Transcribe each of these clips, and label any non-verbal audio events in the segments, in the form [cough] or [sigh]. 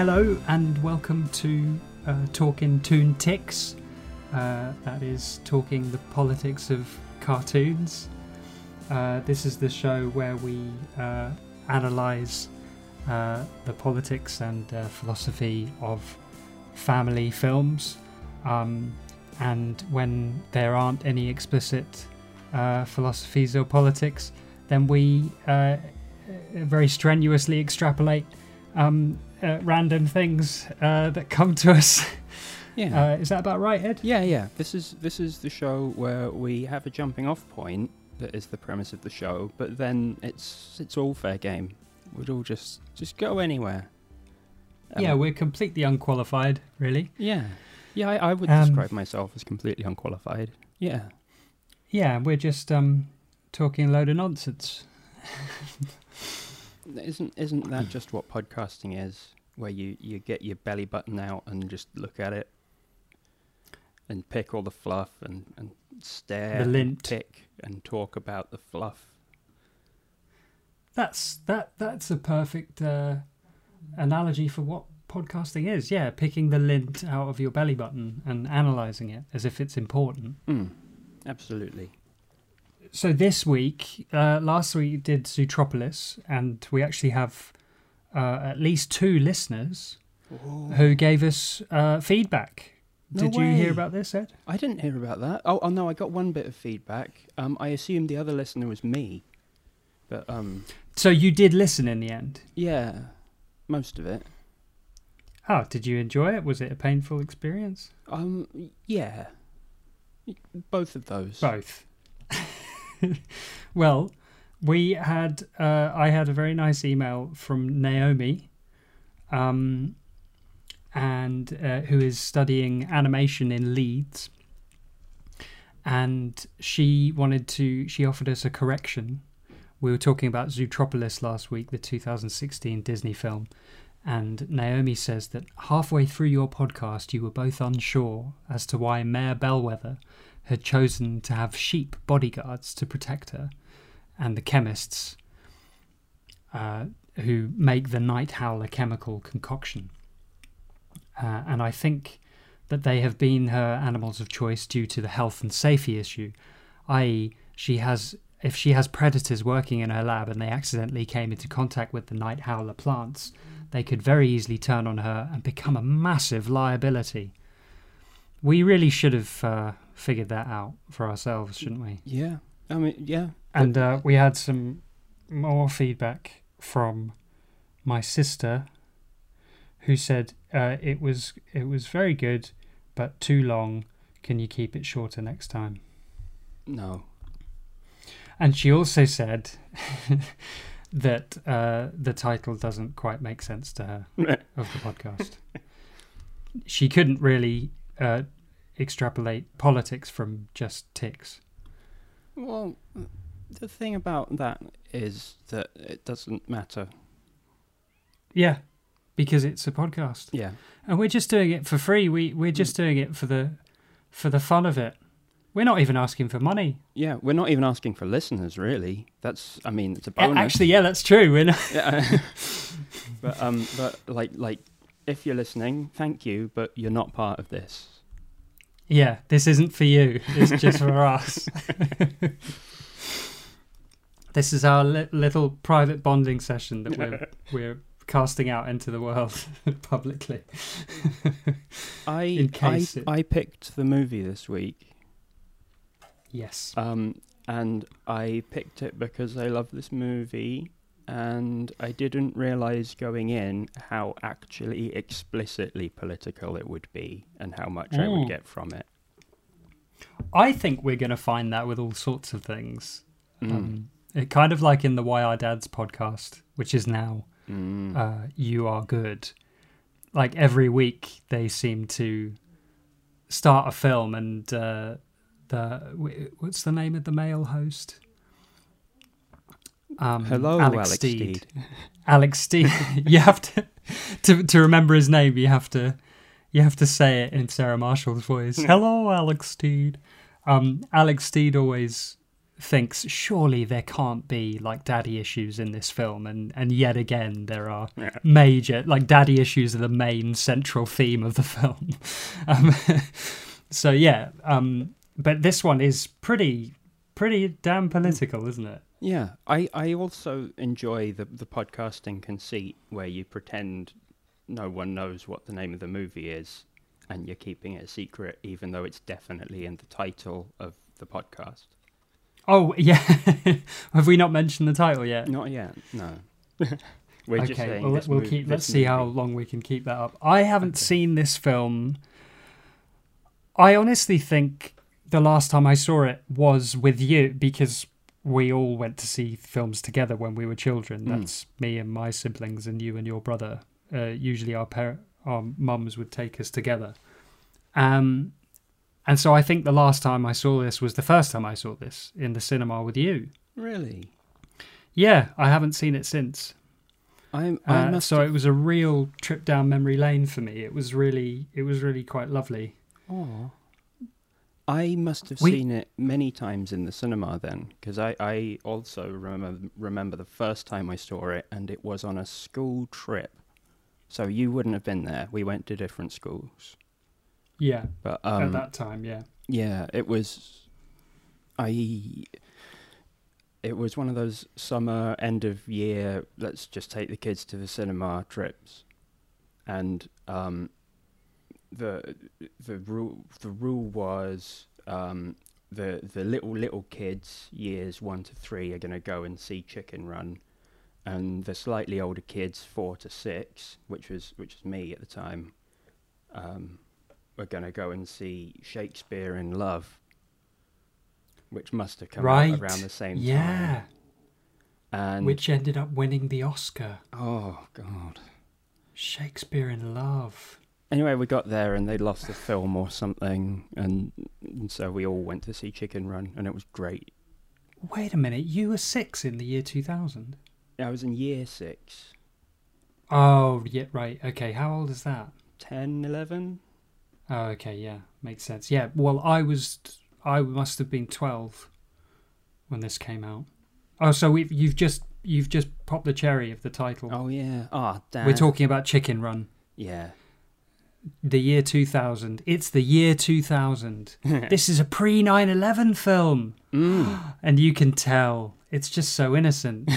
Hello and welcome to uh, Talking Toon Ticks. Uh, that is talking the politics of cartoons. Uh, this is the show where we uh, analyse uh, the politics and uh, philosophy of family films. Um, and when there aren't any explicit philosophies or politics, then we very strenuously extrapolate um, uh, random things uh, that come to us. Yeah. Uh, is that about right, Ed? yeah, yeah. This is this is the show where we have a jumping off point that is the premise of the show, but then it's it's all fair game. We'd all just just go anywhere. Yeah, Um, we're completely unqualified, really. yeah. Yeah, I, I would Um, describe myself as completely unqualified. Yeah. Yeah, we're just um, talking a load of nonsense. [laughs] Isn't isn't that [clears throat] just what podcasting is? Where you, you get your belly button out and just look at it and pick all the fluff and, and stare The lint. tick and talk about the fluff. That's that. That's a perfect uh, analogy for what podcasting is. Yeah, picking the lint out of your belly button and analysing it as if it's important. Mm, absolutely. So this week, uh, last week we did Zootropolis, and we actually have uh, at least two listeners who gave us uh, feedback. No Did you hear about this, Ed? I didn't hear about that. Oh, oh no, I got one bit of feedback. Um, I assumed the other listener was me, but um, So you did listen in the end. yeah, most of it. Oh, did you enjoy it? Was it a painful experience? Um, yeah, both of those. Both. [laughs] [laughs] well, we had uh, I had a very nice email from Naomi, um, and uh, who is studying animation in Leeds, and she wanted to. She offered us a correction. We were talking about Zootropolis last week, the 2016 Disney film, and Naomi says that halfway through your podcast, you were both unsure as to why Mayor Bellwether had chosen to have sheep bodyguards to protect her, and the chemists uh, who make the night howler chemical concoction. Uh, and I think that they have been her animals of choice due to the health and safety issue, i.e., she has. If she has predators working in her lab and they accidentally came into contact with the night howler plants, they could very easily turn on her and become a massive liability. We really should have uh, figured that out for ourselves, shouldn't we? Yeah, I mean, yeah. And uh, we had some more feedback from my sister, who said uh, it was it was very good, but too long. Can you keep it shorter next time? No. And she also said [laughs] that uh, the title doesn't quite make sense to her [laughs] of the podcast. she couldn't really uh, extrapolate politics from just ticks. Well, the thing about that is that it doesn't matter. Yeah, because it's a podcast, Yeah. and we're just doing it for free. We we're just doing it for the for the fun of it. We're not even asking for money. Yeah, we're not even asking for listeners, really. That's, I mean, it's a A- bonus. Actually, yeah, that's true. We're not, yeah. [laughs] but um, but like like if you're listening, thank you, but you're not part of this. yeah, this isn't for you. It's just for [laughs] us. this is our li- little private bonding session that we're [laughs] we're casting out into the world [laughs] publicly. I I, it- I picked the movie this week, Yes. um, and I picked it because I love this movie, and I didn't realize going in how actually explicitly political it would be and how much I would Mm. get from it. I think we're going to find that with all sorts of things. Mm. Um, it kind of like in the Why Our Dads podcast, which is now Mm. uh, You Are Good. Like every week, they seem to start a film, and uh, the what's the name of the male host? Um, Hello, Alex, Steed. Alex Steed. [laughs] [laughs] you have to, to to remember his name. You have to you have to say it in Sarah Marshall's voice. Hello, Alex Steed. Um, Alex Steed always thinks surely there can't be like daddy issues in this film, and and yet again there are Yeah. major like daddy issues are the main central theme of the [laughs] film. um, so yeah, um, but this one is pretty pretty damn political, isn't it? Yeah, I, I also enjoy the, the podcasting conceit where you pretend no one knows what the name of the movie is and you're keeping it a secret even though it's definitely in the title of the podcast. Oh [laughs] yeah, have we not mentioned the title yet? Not yet, no. [laughs] We're okay, saying well, we'll mov- keep. Let's see how long we can keep that up. I haven't Okay. seen this film. I honestly think the last time I saw it was with you because we all went to see films together when we were children. Mm. That's me and my siblings, and you and your brother. Uh, usually, our par- our mums would take us together. Um, and so I think the last time I saw this was the first time I saw this in the cinema with you. Really? Yeah, I haven't seen it since. I'm, I Uh, so have- it was a real trip down memory lane for me. It was really, it was really quite lovely. Aw. I must have We- seen it many times in the cinema then, because I, I also remember remember the first time I saw it, and it was on a school trip. So you wouldn't have been there. We went to different schools, Yeah, but at um, that time, yeah. yeah, it was. I. It was one of those summer end of year. Let's just take the kids to the cinema trips, and um, the the rule the rule was um, the the little little kids years one to three are going to go and see Chicken Run, and the slightly older kids four to six, which was which was me at the time, um, were going to go and see Shakespeare in Love, which must have come Right. out around the same time. Yeah, time. And which ended up winning the Oscar. oh god. Shakespeare in Love. Anyway, we got there and they lost the film or something, and, and so we all went to see Chicken Run, and it was great. Wait a minute, you were six in the year 2000? I was in year six, Oh, yeah, right. Okay, how old is that? 10, 11? Oh, okay, yeah, makes sense. Yeah, well, I was, I must have been 12 when this came out. Oh, so we've, you've just, you've just popped the cherry of the title. Oh yeah. Ah, damn. We're talking about Chicken Run. Yeah. The year 2000. It's the year 2000. [laughs] this is a pre 9 11 film. Mm. [gasps] And you can tell it's just so innocent.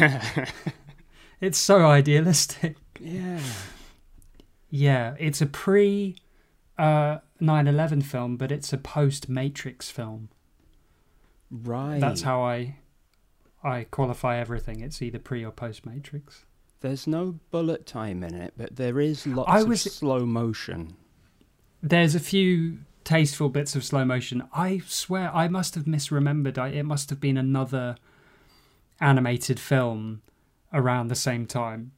[laughs] it's so idealistic. yeah. Yeah, it's a pre uh, 9 11 film, but it's a post Matrix film. Right. That's how I. I qualify everything. It's either pre or post Matrix. There's no bullet time in it, but there is lots I of slow motion. There's a few tasteful bits of slow motion. I swear I must have misremembered. I, it must have been another animated film around the same time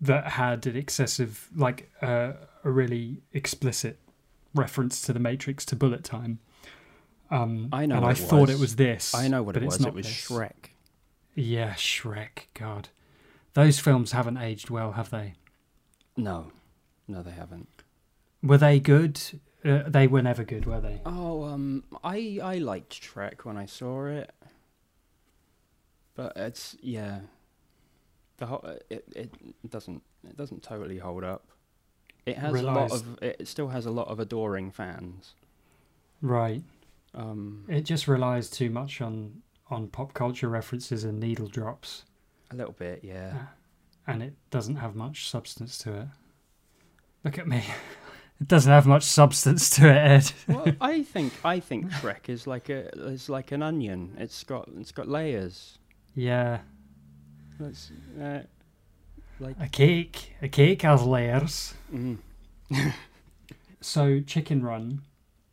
that had an excessive, like uh, a really explicit reference to the Matrix to bullet time. Um, I know and I it thought was. it was this. I know what but it it's was. not It was this. Shrek. Yeah, Shrek. God, those films haven't aged well, have they? No, no, they haven't. Were they good? Uh, they were never good, were they? Oh, um, I I liked Shrek when I saw it, but it's yeah, the whole, it it doesn't it doesn't totally hold up. It has a lot of it still has a lot of adoring fans. Right. Um, It just relies too much on on pop culture references and needle drops, a little bit, yeah. and it doesn't have much substance to it. Look at me. [laughs] It doesn't have much substance to it, Ed. well, [laughs] I think I think Shrek is like a is like an onion. It's got it's got layers. Yeah. That's uh, like A cake. A cake has layers. mm, [laughs] So Chicken Run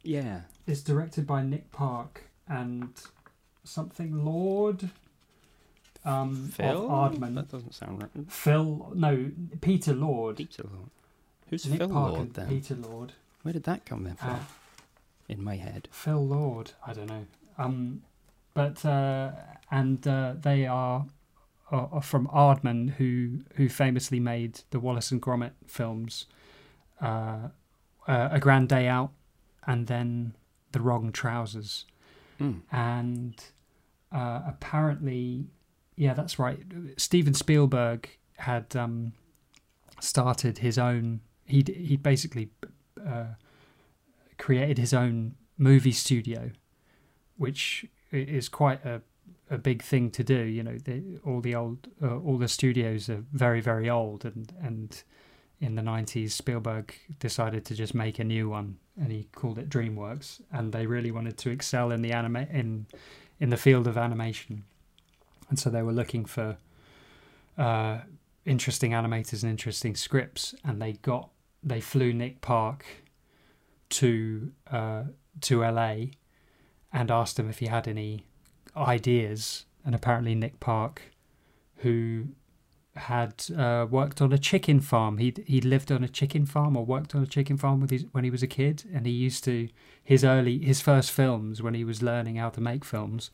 yeah. is directed by Nick Park and something Lord um, Phil. of Aardman. That doesn't sound right. Phil, no, Peter Lord. Peter Lord. Who's Nick Phil Park Lord then? Peter Lord. Where did that come in from? Uh, in my head. Phil Lord, I don't know. Um, but uh, and uh, they are, are are from Aardman, who who famously made the Wallace and Gromit films, uh, uh, A Grand Day Out, and then The Wrong Trousers, Mm. and uh, apparently, yeah, that's right. Steven Spielberg had um, started his own. He he basically uh, created his own movie studio, which is quite a a big thing to do. You know, the, all the old uh, all the studios are very very old, and and in the nineties Spielberg decided to just make a new one, and he called it DreamWorks, and they really wanted to excel in the anima- in in the field of animation, and so they were looking for. Uh, interesting animators and interesting scripts, and they got they flew Nick Park to uh, to LA and asked him if he had any ideas, and apparently Nick Park, who had uh, worked on a chicken farm, he he lived on a chicken farm or worked on a chicken farm with his, when he was a kid, and he used to his early his first films when he was learning how to make films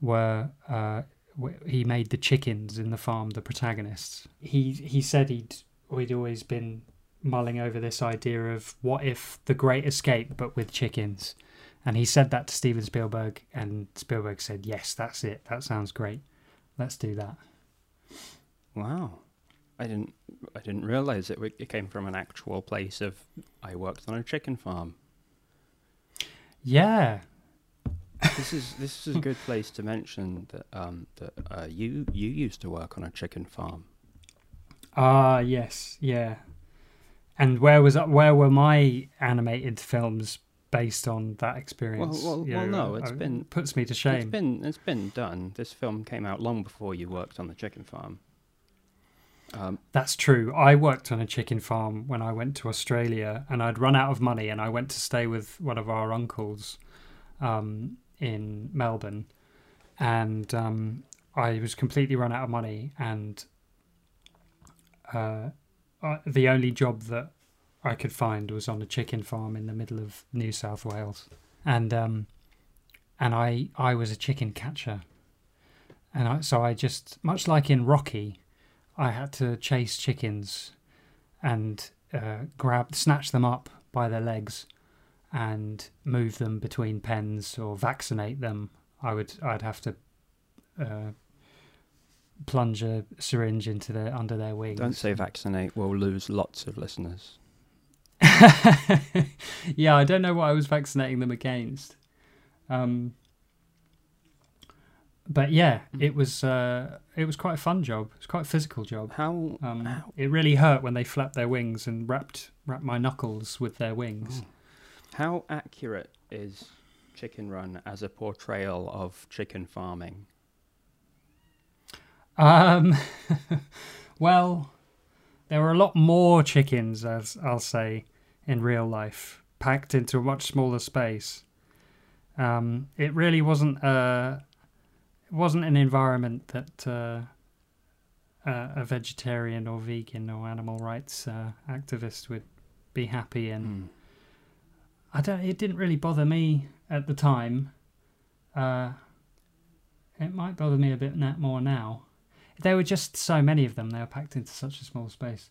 were. Uh, he made the chickens in the farm the protagonists. He he said he'd he'd always been mulling over this idea of what if the Great Escape but with chickens, and he said that to Steven Spielberg, and Spielberg said yes, that's it, that sounds great, let's do that. Wow. I didn't. I didn't realize it, it came from an actual place of. I worked on a chicken farm. Yeah, This is this is a good place to mention that um that uh, you you used to work on a chicken farm. ah yes, yeah. And where was where were my animated films based on that experience? well, You well, know, no, it's uh, been- puts me to It's shame. been it's been done. This film came out long before you worked on the chicken farm. Um, That's true. I worked on a chicken farm when I went to Australia, and I'd run out of money, and I went to stay with one of our uncles um, in Melbourne, and um, I was completely run out of money, and uh, uh, the only job that I could find was on a chicken farm in the middle of New South Wales, and um, and I I was a chicken catcher, and I, so I just much like in Rocky. I had to chase chickens and uh, grab, snatch them up by their legs, and move them between pens or vaccinate them. I would, I'd have to uh, plunge a syringe into their under their wings. don't say vaccinate. We'll lose lots of listeners. [laughs] yeah, I don't know what I was vaccinating them against. Um, but yeah, Mm. it was uh, it was quite a fun job. It's quite a physical job. How? Um, Ow. it really hurt when they flapped their wings and wrapped wrapped my knuckles with their wings. How accurate is Chicken Run as a portrayal of chicken farming? Um, [laughs] well, there were a lot more chickens, as I'll say, in real life, packed into a much smaller space. Um, it really wasn't a it wasn't an environment that uh, a, a vegetarian or vegan or animal rights uh, activist would be happy in. Hmm. I don't. It didn't really bother me at the time. Uh, it might bother me a bit na- more now. There were just so many of them. They were packed into such a small space.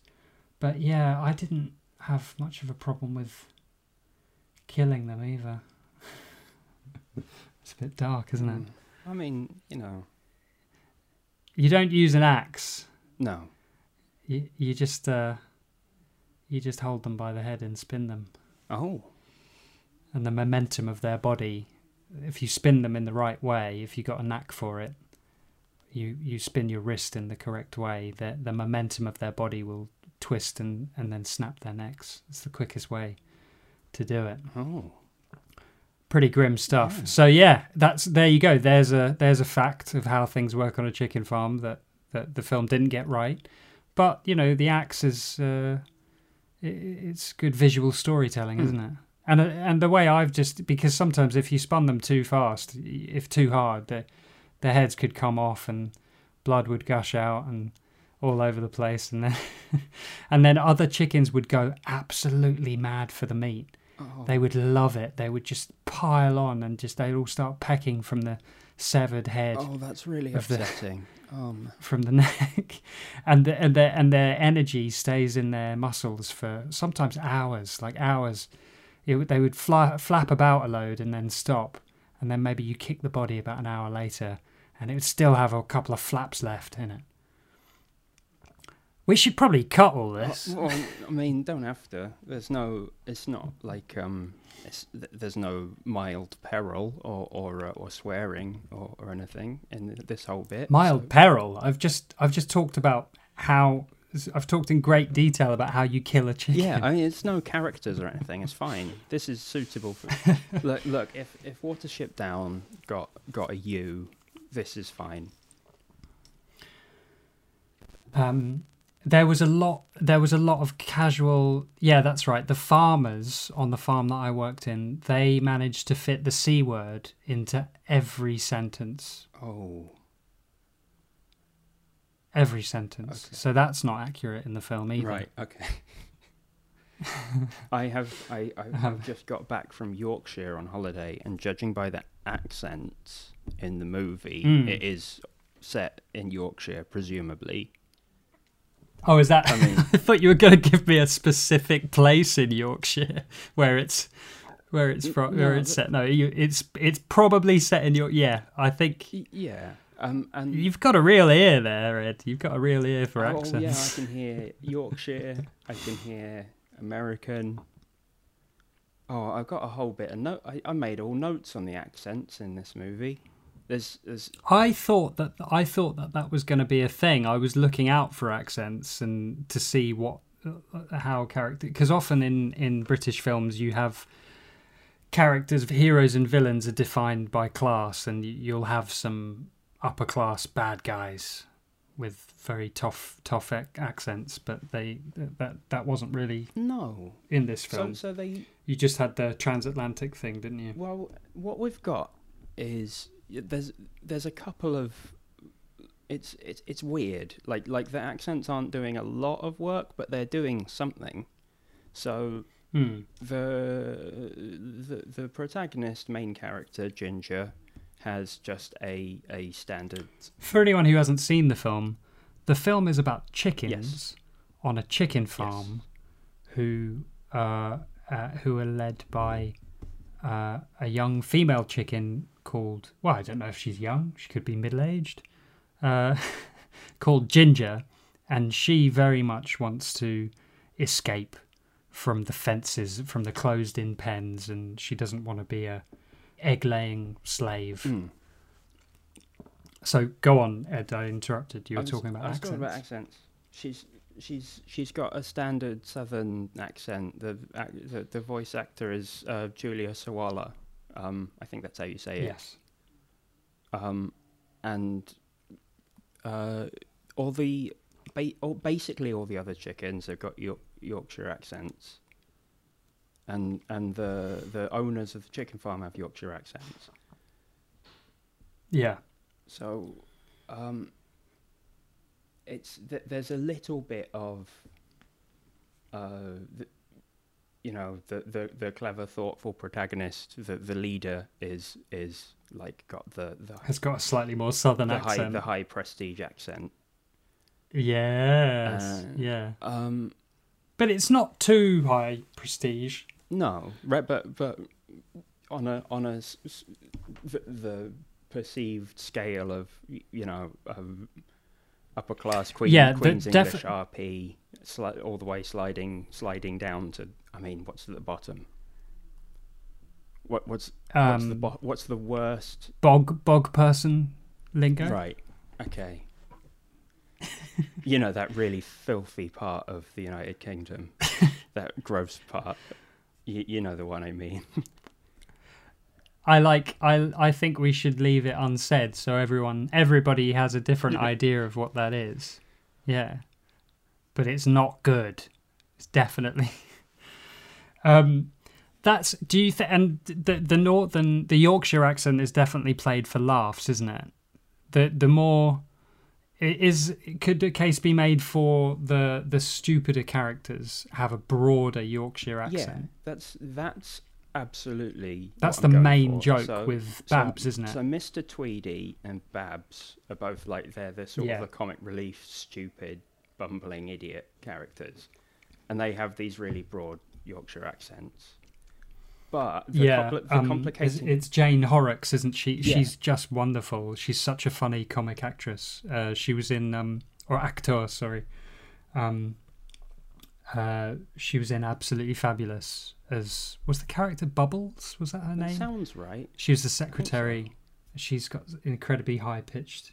But yeah, I didn't have much of a problem with killing them either. [laughs] it's a bit dark, isn't it? Mm. I mean, you know, You don't use an axe. no. You you just uh, you just hold them by the head and spin them. Oh, and the momentum of their body if you spin them in the right way if you got a knack for it you you spin your wrist in the correct way the the momentum of their body will twist and and then snap their necks it's the quickest way to do it oh. pretty grim stuff Yeah. so yeah that's there you go there's a there's a fact of how things work on a chicken farm that that the film didn't get right. But you know, the axe is uh, i it's good visual storytelling, Hmm. isn't it? And uh, and the way I've just because sometimes if you spun them too fast, if too hard, the their heads could come off and blood would gush out and all over the place, and then [laughs] and then other chickens would go absolutely mad for the meat. Oh, They would love it. They would just pile on and just they'd all start pecking from the severed head oh, that's really the- upsetting. [laughs] Um, from the [laughs] neck, and the, and their and their energy stays in their muscles for sometimes hours, like hours. It, they would fly, flap about a load and then stop, and then maybe you kick the body about an hour later, and it would still have a couple of flaps left in it. We should probably cut all this. Uh, well, I mean, don't have to. There's no. It's not like um. It's, th- there's no mild peril or or uh, or swearing or, or anything in this whole bit. Mild so- peril. I've just I've just talked about how I've talked in great detail about how you kill a chicken. Yeah, I mean, it's no characters or anything. It's fine. This is suitable for. [laughs] look, look. If if Watership Down got got a U, this is fine. um, there was a lot. There was a lot of casual. Yeah, that's right. The farmers on the farm that I worked in, they managed to fit the c word into every sentence. Oh, Every sentence. Okay. So that's not accurate in the film either. right. Okay. [laughs] I have I I [laughs] have just got back from Yorkshire on holiday, and judging by the accents in the movie, Mm. it is set in Yorkshire, presumably. Oh, is that? I mean, [laughs] I thought you were going to give me a specific place in Yorkshire where it's where it's N- from, where no, it's set. No, you, it's it's probably set in York. Yeah, I think yeah. Um, and you've got a real ear there, Ed. You've got a real ear for oh accents. yeah, I can [laughs] hear Yorkshire. I can hear American. Oh, I've got a whole bit of note. I, I made all notes on the accents in this movie. There's, there's I thought that I thought that that was going to be a thing. I was looking out for accents and to see what uh, how character because often in in British films you have characters heroes and villains are defined by class and you'll have some upper class bad guys with very tough tough ac- accents but they that that wasn't really no. in this film so they you just had the transatlantic thing didn't you Well, what we've got is there's there's a couple of it's it's it's weird. Like like the accents aren't doing a lot of work, but they're doing something. So hmm. the the the protagonist, main character Ginger, has just a a standard. For anyone who hasn't seen the film, the film is about chickens Yes. on a chicken farm who uh, uh, who are led by uh, a young female chicken called well, I don't know if she's young. She could be middle aged. Uh, [laughs] called Ginger, and she very much wants to escape from the fences, from the closed-in pens, and she doesn't want to be a egg-laying slave. Mm. So go on, Ed. I interrupted. You were was- talking about I was accents. talking about accents. She's she's she's got a standard southern accent. The the, the voice actor is uh, Julia Sawalha. Um, I think that's how you say it. Yes. um, and uh, all the ba- all, basically all the other chickens have got York- Yorkshire accents, and and the the owners of the chicken farm have Yorkshire accents. Yeah. So, um, it's th- there's a little bit of, uh, the, you know, the, the the clever, thoughtful protagonist. The the leader is is like got the the Has got a slightly more southern the high accent. the high prestige accent. Yes. Uh, yeah. Um, But it's not too high prestige. No, right, but but on a on a the, the perceived scale of you know um, upper class Queen Yeah, Queen's English RP, sli- all the way sliding sliding down to I mean, what's at the bottom? What what's what's the Um, bo- what's the worst? bog bog person lingo. Right. Okay. you know that really filthy part of the United Kingdom, [laughs] that gross part. You, you know the one I mean. [laughs] I like I I think we should leave it unsaid so everyone everybody has a different [laughs] idea of what that is. Yeah. But it's not good. It's definitely [laughs] Um that's do you think and the the northern the Yorkshire accent is definitely played for laughs, isn't it? The the more is could a case be made for the the stupider characters have a broader Yorkshire accent? Yeah, that's that's absolutely. That's the main for. joke So- with so- Babs, isn't it? So Mr. Tweedy and Babs are both like they're the sort Yeah. of the comic relief, stupid, bumbling idiot characters, and they have these really broad Yorkshire accents. But the, yeah, the um, it's, it's Jane Horrocks, isn't she? Yeah. She's just wonderful. She's such a funny comic actress. Uh, she was in, um, or actor, sorry. Um, uh, she was in Absolutely Fabulous as was the character Bubbles? Was that her that name? sounds right. She was the secretary. She's got incredibly high pitched,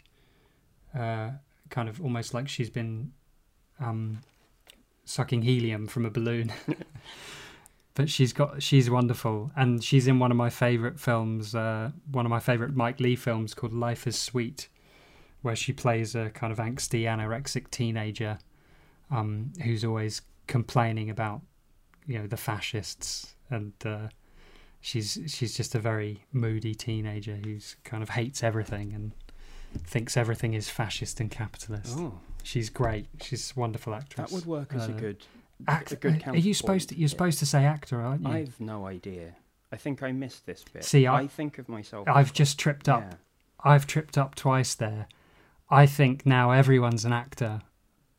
uh, kind of almost like she's been um, sucking helium from a balloon. [laughs] but she's got she's wonderful, and she's in one of my favorite films, uh, one of my favorite Mike Leigh films called Life is Sweet, where she plays a kind of angsty anorexic teenager um, who's always complaining about you know the fascists and. Uh, she's she's just a very moody teenager who's kind of hates everything and thinks everything is fascist and capitalist. Oh, She's great. She's a wonderful actress. that would work as a Uh, good. Act- a good are you supposed to? You're yeah. supposed to say actor, aren't you? I've no idea. I think I missed this bit. See, I- think of myself. I've just tripped up. Yeah. I've tripped up twice there. I think now everyone's an actor,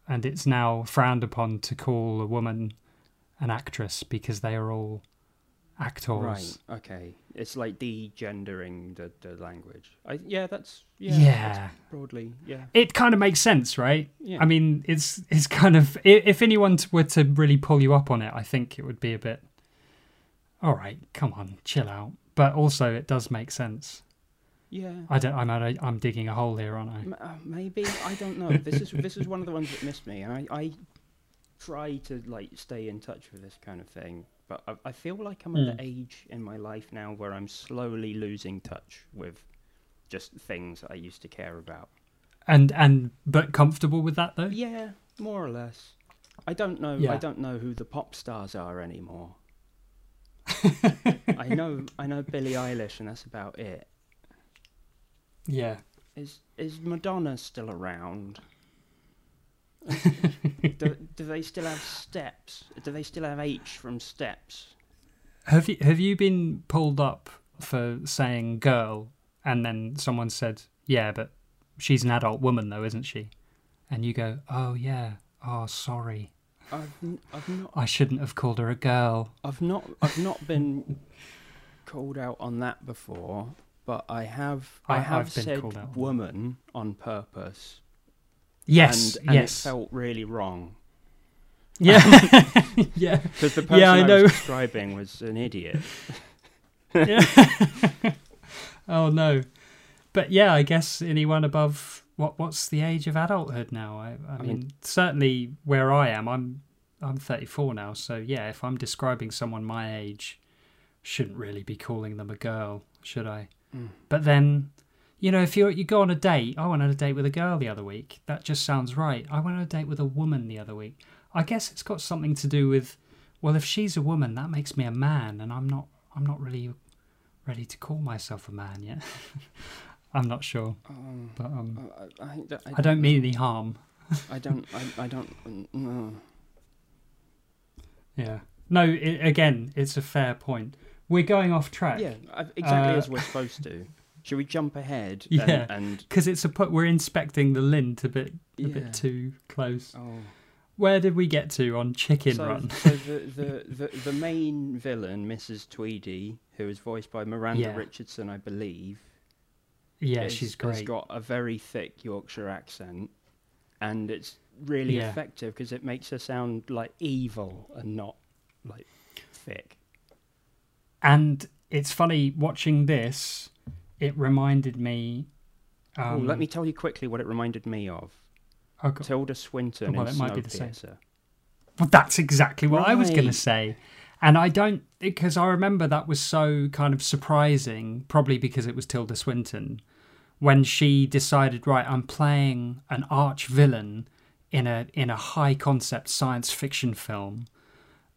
and it's now frowned upon to call a woman an actress because they are all actors. Right. Okay. It's like degendering the, the language. I yeah. That's yeah. Yeah. that's broadly. Yeah. It kind of makes sense, right? Yeah. I mean, it's it's kind of if anyone were to really pull you up on it, I think it would be a bit. All right, come on, chill out. But also, it does make sense. yeah. I don't. I'm I'm digging a hole here, aren't I? M- uh, maybe I don't know. This is this is one of the ones that missed me, and I, I try to like stay in touch with this kind of thing, but I, I feel like I'm at Mm. the age in my life now where I'm slowly losing touch with just things I used to care about. And and but comfortable with that though. Yeah, more or less. I don't know. I don't know who the pop stars are anymore. [laughs] I know. I know Billie Eilish, and that's about it. Yeah. Is is Madonna still around? Do, [laughs] do they still have steps? Do they still have H from steps? Have you have you been pulled up for saying girl, and then someone said, "Yeah, but she's an adult woman, though, isn't she?" And you go, "Oh yeah. Oh sorry. I've, n- I've not. I shouldn't have called her a girl." I've not. I've not been called out on that before, but I have. I, I- have been said on woman on purpose. Yes. and, and yes. it felt really wrong Yeah. [laughs] [laughs] yeah. because the person Yeah, I I, know. was [laughs] describing was an idiot. Yeah. oh no. But yeah, I guess anyone above what what's the age of adulthood now? I, I, I mean, mean- certainly where I am, I'm I'm 34 now, so yeah, if I'm describing someone my age, shouldn't really be calling them a girl, should I? Mm. But then, you know, if you you go on a date, I went on a date with a girl the other week. That just sounds right. I went on a date with a woman the other week. I guess it's got something to do with, well, if she's a woman, that makes me a man, and I'm not. I'm not really ready to call myself a man yet. [laughs] I'm not sure, Um, but um, I, I, I, I don't mean any harm. I don't. I, I don't. No. Yeah. No. It, again, it's a fair point. We're going off track. Yeah, exactly Uh, as we're supposed to. [laughs] Should we jump ahead? Yeah. And, and Because it's a put. We're inspecting the lint a bit, a Yeah. bit too close. oh. Where did we get to on Chicken so, Run? so the, [laughs] the, the, the main villain, Mrs. Tweedy, who is voiced by Miranda Yeah. Richardson, I believe. Yeah, is- she's Has got a very thick Yorkshire accent, and it's really Yeah. effective because it makes her sound like evil and not like thick. And it's funny watching this. It reminded me. Um, oh, let me tell you quickly what it reminded me of. God. Tilda Swinton Well, in it might be the same. Snowpiercer. Well, that's exactly what I was going to say. And I don't because I remember that was so kind of surprising, probably because it was Tilda Swinton, when she decided, right, I'm playing an arch villain in a in a high concept science fiction film.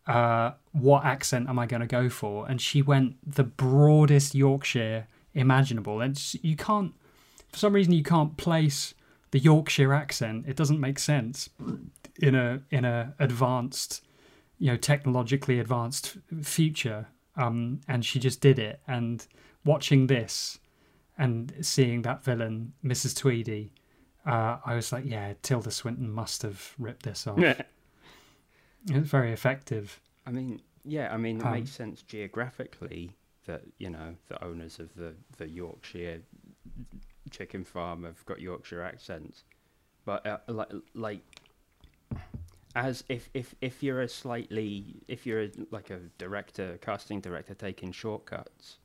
Uh, what accent am I going to go for? And she went the broadest Yorkshire imaginable, and you can't, for some reason, you can't place the Yorkshire accent. It doesn't make sense in a in a advanced, you know, technologically advanced future. Um, and she just did it. And watching this and seeing that villain, Mrs. Tweedy, uh, I was like, yeah, Tilda Swinton must have ripped this off. Yeah. It's very effective. I mean, yeah, I mean, it Um, makes sense geographically that you know the owners of the the Yorkshire chicken farm have got Yorkshire accents, but uh, like like as if if if you're a slightly if you're a, like a director casting director taking shortcuts.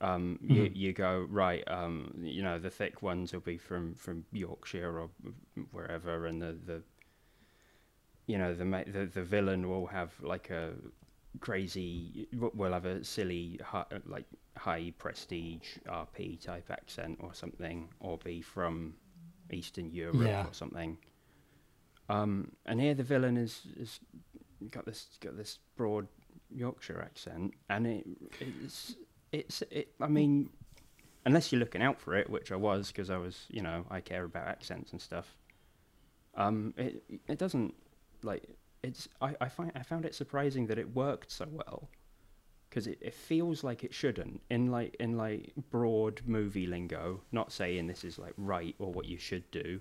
Um, you, Mhm. you go right. Um, you know the thick ones will be from, from Yorkshire or wherever, and the, the you know the, the the villain will have like a crazy w- will have a silly hi, like high prestige RP type accent or something, or be from Eastern Europe Yeah. or something. Um, and here the villain is is got this got this broad Yorkshire accent, and it it's it's it. I mean, unless you're looking out for it, which I was because I was you know I care about accents and stuff. Um, it it doesn't like it's I, I find I found it surprising that it worked so well because it, it feels like it shouldn't in like in like broad movie lingo. Not saying this is like right or what you should do.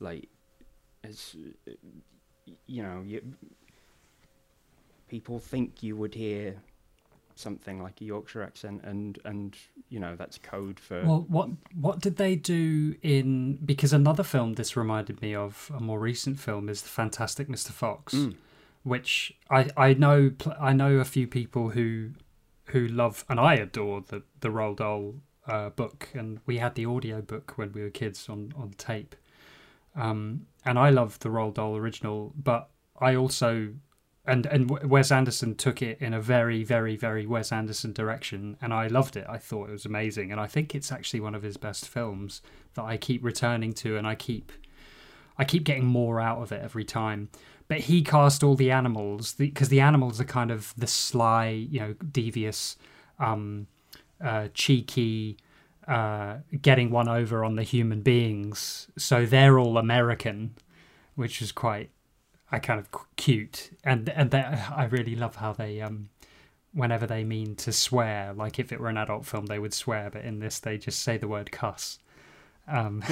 Like uh, you know you people think you would hear something like a Yorkshire accent and and you know that's code for Well, what what did they do in? Because another film this reminded me of a more recent film is the Fantastic Mr. Fox, Mm. which I I know I know a few people who who love and I adore the the Roald Dahl uh, book, and we had the audio book when we were kids on on tape. Um, and I love the Roald Dahl original, but I also and and Wes Anderson took it in a very very very Wes Anderson direction, and I loved it. I thought it was amazing, and I think it's actually one of his best films that I keep returning to, and I keep I keep getting more out of it every time. But he cast all the animals because the, animals are kind of the sly, you know, devious, um, uh, cheeky, uh, getting one over on the human beings. So they're all American, which is quite, I kind of cute, and and they, I really love how they, um, whenever they mean to swear, like if it were an adult film, they would swear, but in this they just say the word cuss. Um,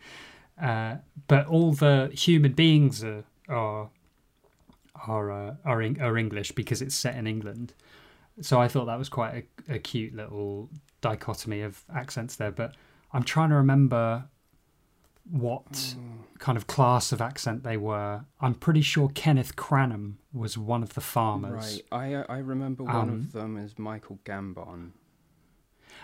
[laughs] uh, but all the human beings are are are uh, are, Eng- are English because it's set in England. So I thought that was quite a, a cute little dichotomy of accents there. But I'm trying to remember what kind of class of accent they were. I'm pretty sure Kenneth Cranham was one of the farmers. Right, I uh, I remember one Um, of them is Michael Gambon.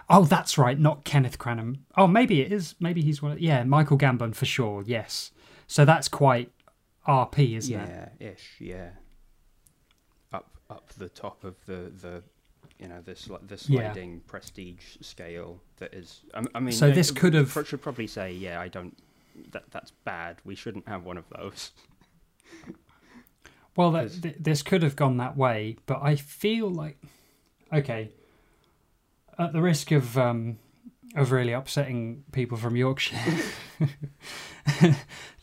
Oh, that's right, not Kenneth Cranham. Oh, maybe it is. Maybe he's one. Of, yeah, Michael Gambon for sure. Yes. So that's quite RP, isn't it? yeah, ish, yeah. Up up the top of the the you know the sli- the Yeah. sliding prestige scale that is. I, I mean, So this could have- should probably say yeah. I don't. That that's bad. We shouldn't have one of those. Well, that, th- this could have gone that way, but I feel like okay. At the risk of um, of really upsetting people from Yorkshire, [laughs]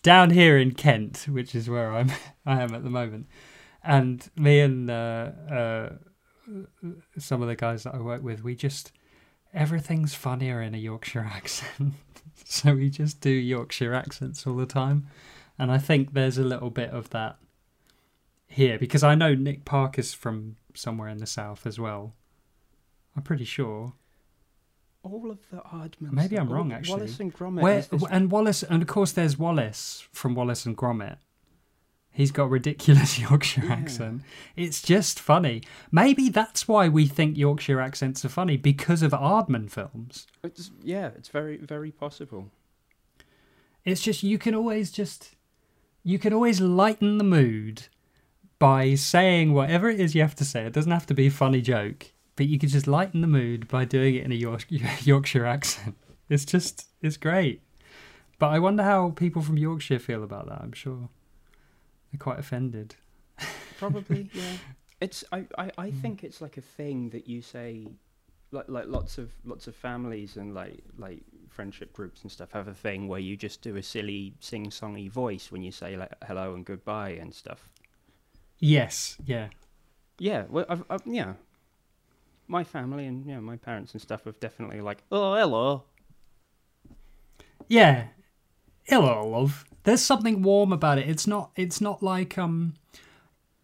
down here in Kent, which is where I'm I am at the moment, and me and uh, uh, some of the guys that I work with, we just everything's funnier in a Yorkshire [laughs] accent, [laughs] so we just do Yorkshire accents all the time, and I think there's a little bit of that here because I know Nick Parker's from somewhere in the south as well. I'm pretty sure. All of the Aardmans. Maybe I'm wrong, actually. Wallace and Gromit. Where and Wallace and of course there's Wallace from Wallace and Gromit. He's got a ridiculous [laughs] Yorkshire Yeah. accent. It's just funny. Maybe that's why we think Yorkshire accents are funny because of Aardman films. it's, yeah, it's very very possible. It's just you can always just you can always lighten the mood by saying whatever it is you have to say. It doesn't have to be a funny joke, but you can just lighten the mood by doing it in a York- [laughs] Yorkshire accent. It's just, it's great. But I wonder how people from Yorkshire feel about that. I'm sure they're quite offended. Probably, [laughs] yeah. It's I, I, I hmm. think it's like a thing that you say like like lots of lots of families and like like friendship groups and stuff have a thing where you just do a silly sing songy voice when you say like hello and goodbye and stuff. Yes, yeah. Yeah, well, I've, I've, yeah. My family and yeah, my parents and stuff have definitely like, oh hello. Yeah. Hello, love. There's something warm about it. It's not it's not like um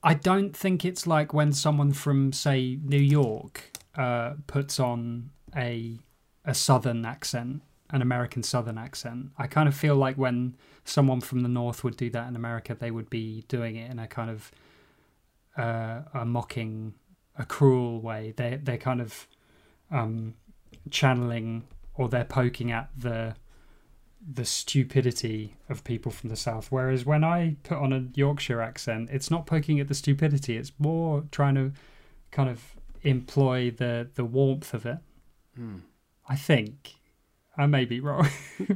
I don't think it's like when someone from say New York uh puts on a a southern accent, an American southern accent. I kind of feel like when someone from the north would do that in America, they would be doing it in a kind of uh, a mocking, a cruel way. They they're kind of um, channeling or they're poking at the the stupidity of people from the south. Whereas when I put on a Yorkshire accent, it's not poking at the stupidity. It's more trying to kind of employ the the warmth of it. Hmm. I think. I may be wrong.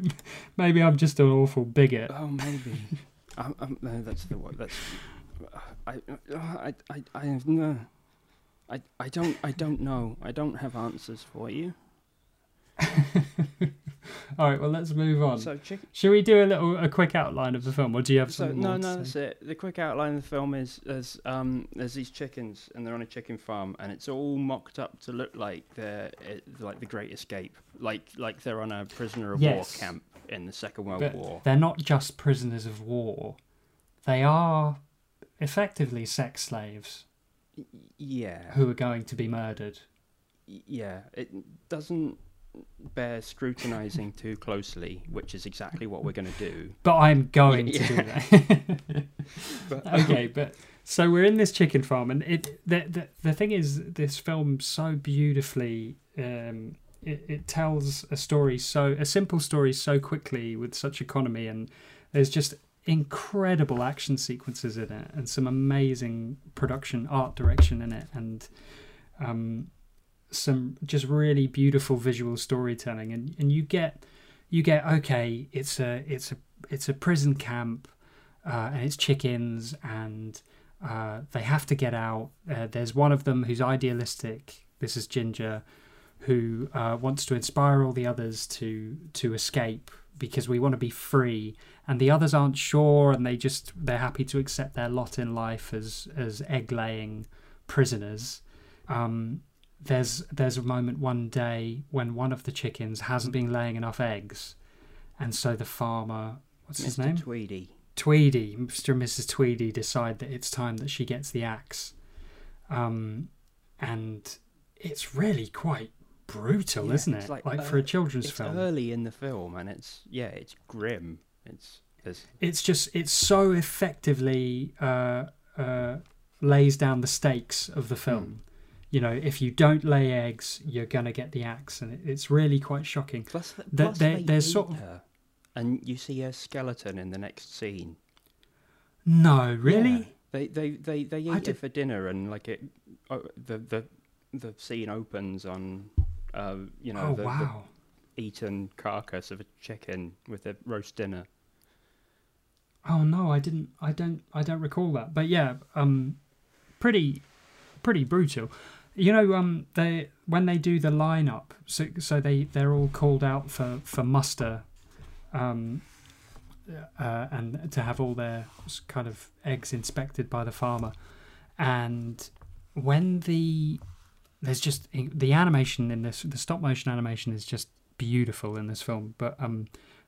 [laughs] maybe I'm just an awful bigot. Oh, maybe. [laughs] um, um, no, that's the. That's. I, I, I, I, have no. I, I don't, I don't know. I don't have answers for you. [laughs] All right, well, let's move on. So, chick- Should we do a little, a quick outline of the film, or do you have so something no, no, that's it. The quick outline of the film is there's um there's these chickens and they're on a chicken farm and it's all mocked up to look like they're like the Great Escape, like like they're on a prisoner of Yes. war camp in the Second World But War. they're not just prisoners of war; they are effectively sex slaves Yeah, who are going to be murdered. Yeah. It doesn't bear scrutinizing too closely, which is exactly what we're going to do. But I'm going Yeah, to do that. But, [laughs] [laughs] okay, but so we're in this chicken farm, and it the the, the thing is, this film so beautifully. Um, it, it tells a story so a simple story so quickly with such economy, and there's just incredible action sequences in it, and some amazing production art direction in it, and um, some just really beautiful visual storytelling, and and you get you get okay, it's a it's a it's a prison camp uh, and it's chickens, and uh, they have to get out. Uh, there's one of them who's idealistic. This is Ginger, who uh, wants to inspire all the others to to escape because we want to be free, and the others aren't sure, and they just they're happy to accept their lot in life as as egg laying prisoners. Um, there's there's a moment one day when one of the chickens hasn't been laying enough eggs, and so the farmer, what's his name? Tweedy. Tweedy, Mr. and Mrs. Tweedy decide that it's time that she gets the axe. Um, and it's really quite brutal, Yeah, isn't it? like, Like, for a uh, children's It's film. early in the film, and it's yeah, it's grim. It's there's It's just, it's so effectively uh, uh, lays down the stakes of the film. You know, if you don't lay eggs, you're going to get the axe. And it, it's really quite shocking. plus, th- There- plus they there's sort of- her, and you see her skeleton in the next scene. No, really? Yeah. They they they they eat I her did- for dinner, and like it, oh, the the the scene opens on, uh, you know, oh, the, wow. the eaten carcass of a chicken with a roast dinner. Oh no, I didn't. I don't. I don't recall that. But yeah, um, pretty, pretty brutal. You know, um, they when they do the lineup, so so they they're all called out for for muster, um, uh, and to have all their kind of eggs inspected by the farmer, and when the there's just the animation in this the stop motion animation is just beautiful in this film, but um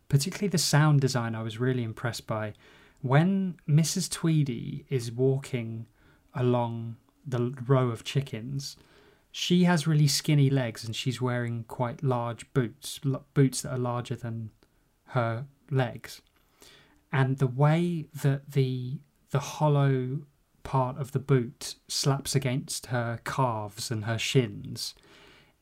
particularly the sound design I was really impressed by. When Mrs. Tweedy is walking along the row of chickens, she has really skinny legs and she's wearing quite large boots, boots that are larger than her legs. And the way that the the hollow part of the boot slaps against her calves and her shins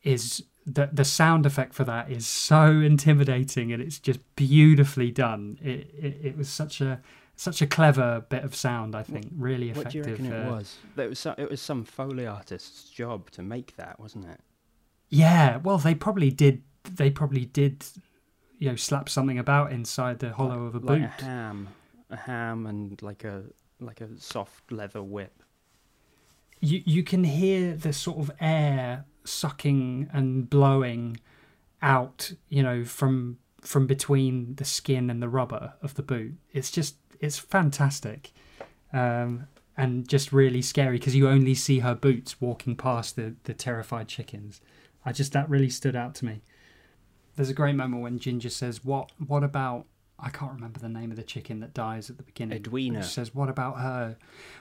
is the the sound effect for that is so [laughs] intimidating and it's just beautifully done. It it, it was such a such a clever bit of sound. I think really effective. What do you reckon it uh, was? That was some, it was some foley artist's job to make that, wasn't it? Yeah, well, they probably did. They probably did, you know, slap something about inside the hollow of a boot. like a ham, a ham, and like a like a soft leather whip. you you can hear the sort of air sucking and blowing out you know from from between the skin and the rubber of the boot it's just it's fantastic um and just really scary because you only see her boots walking past the the terrified chickens i just that really stood out to me there's a great moment when ginger says what what about i can't remember the name of the chicken that dies at the beginning Edwina. she says, "What about her?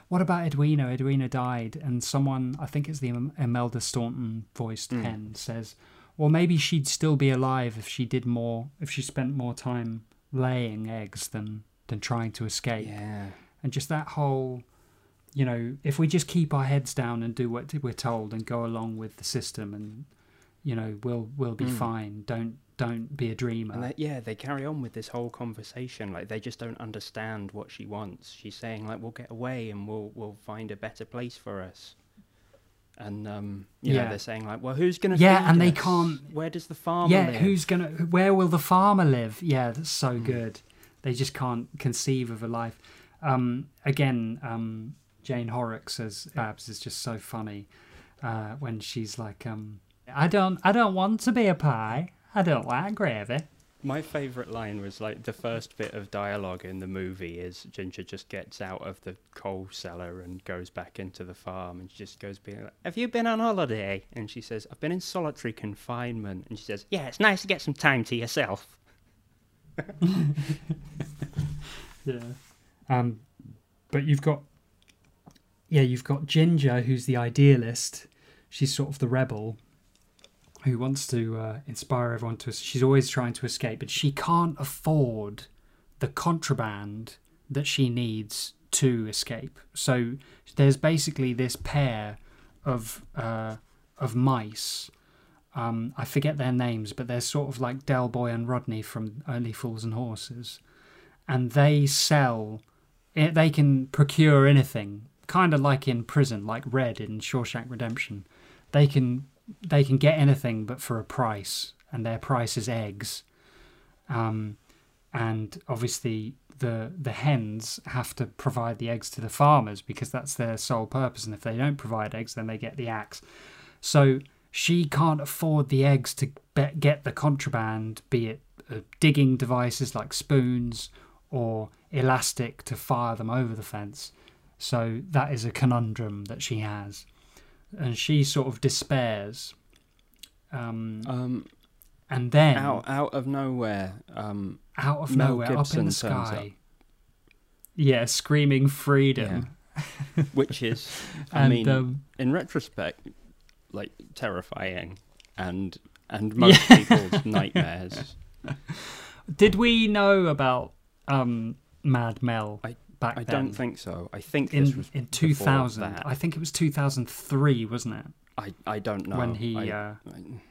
What about Edwina? Edwina died." And someone, I think it's the Im- Imelda Staunton voiced Mm. hen, says, "Well, maybe she'd still be alive if she did more, if she spent more time laying eggs than than trying to escape." Yeah. And just that whole, you know, if we just keep our heads down and do what we're told and go along with the system, and you know, we'll we'll be Mm. fine. Don't don't be a dreamer. And they, yeah, they carry on with this whole conversation. Like they just don't understand what she wants. She's saying like, "We'll get away and we'll we'll find a better place for us." And um, you know, Yeah. they're saying like, "Well, who's gonna?" Yeah, and they can't- Where does the farmer yeah, live? who's gonna? Where will the farmer live? Yeah, that's so Mm. good. They just can't conceive of a life. Um, again, um, Jane Horrocks as Babs is just so funny uh, when she's like, um, "I don't, I don't want to be a pie. I don't like gravy." My favourite line was like the first bit of dialogue in the movie is Ginger just gets out of the coal cellar and goes back into the farm and she just goes being like, Have you been on holiday? And she says, I've been in solitary confinement and she says, Yeah, it's nice to get some time to yourself. [laughs] Yeah. Um, but you've got, yeah, you've got Ginger, who's the idealist. She's sort of the rebel, who wants to uh, inspire everyone to. She's always trying to escape, but she can't afford the contraband that she needs to escape. So there's basically this pair of uh, of mice. Um, I forget their names, but they're sort of like Del Boy and Rodney from Only Fools and Horses. And they sell they can procure anything kind of like in prison like red in shawshank redemption. They can they can get anything but for a price and their price is eggs. Um, and obviously the the hens have to provide the eggs to the farmers because that's their sole purpose and if they don't provide eggs then they get the axe. So she can't afford the eggs to be- get the contraband be it uh, digging devices like spoons or elastic to fire them over the fence. So that is a conundrum that she has. And she sort of despairs. Um, Um, and then, out out of nowhere, um, out of Mel nowhere, up in the sky, yeah, screaming freedom. which is, I [laughs] and mean, um, in retrospect, like terrifying and and most people's [laughs] nightmares. did we know about um, Mad Mel I- back I then? don't think so. I think this in was in 2000. that. I think it was 2003, wasn't it? I I don't know when he I- uh, I-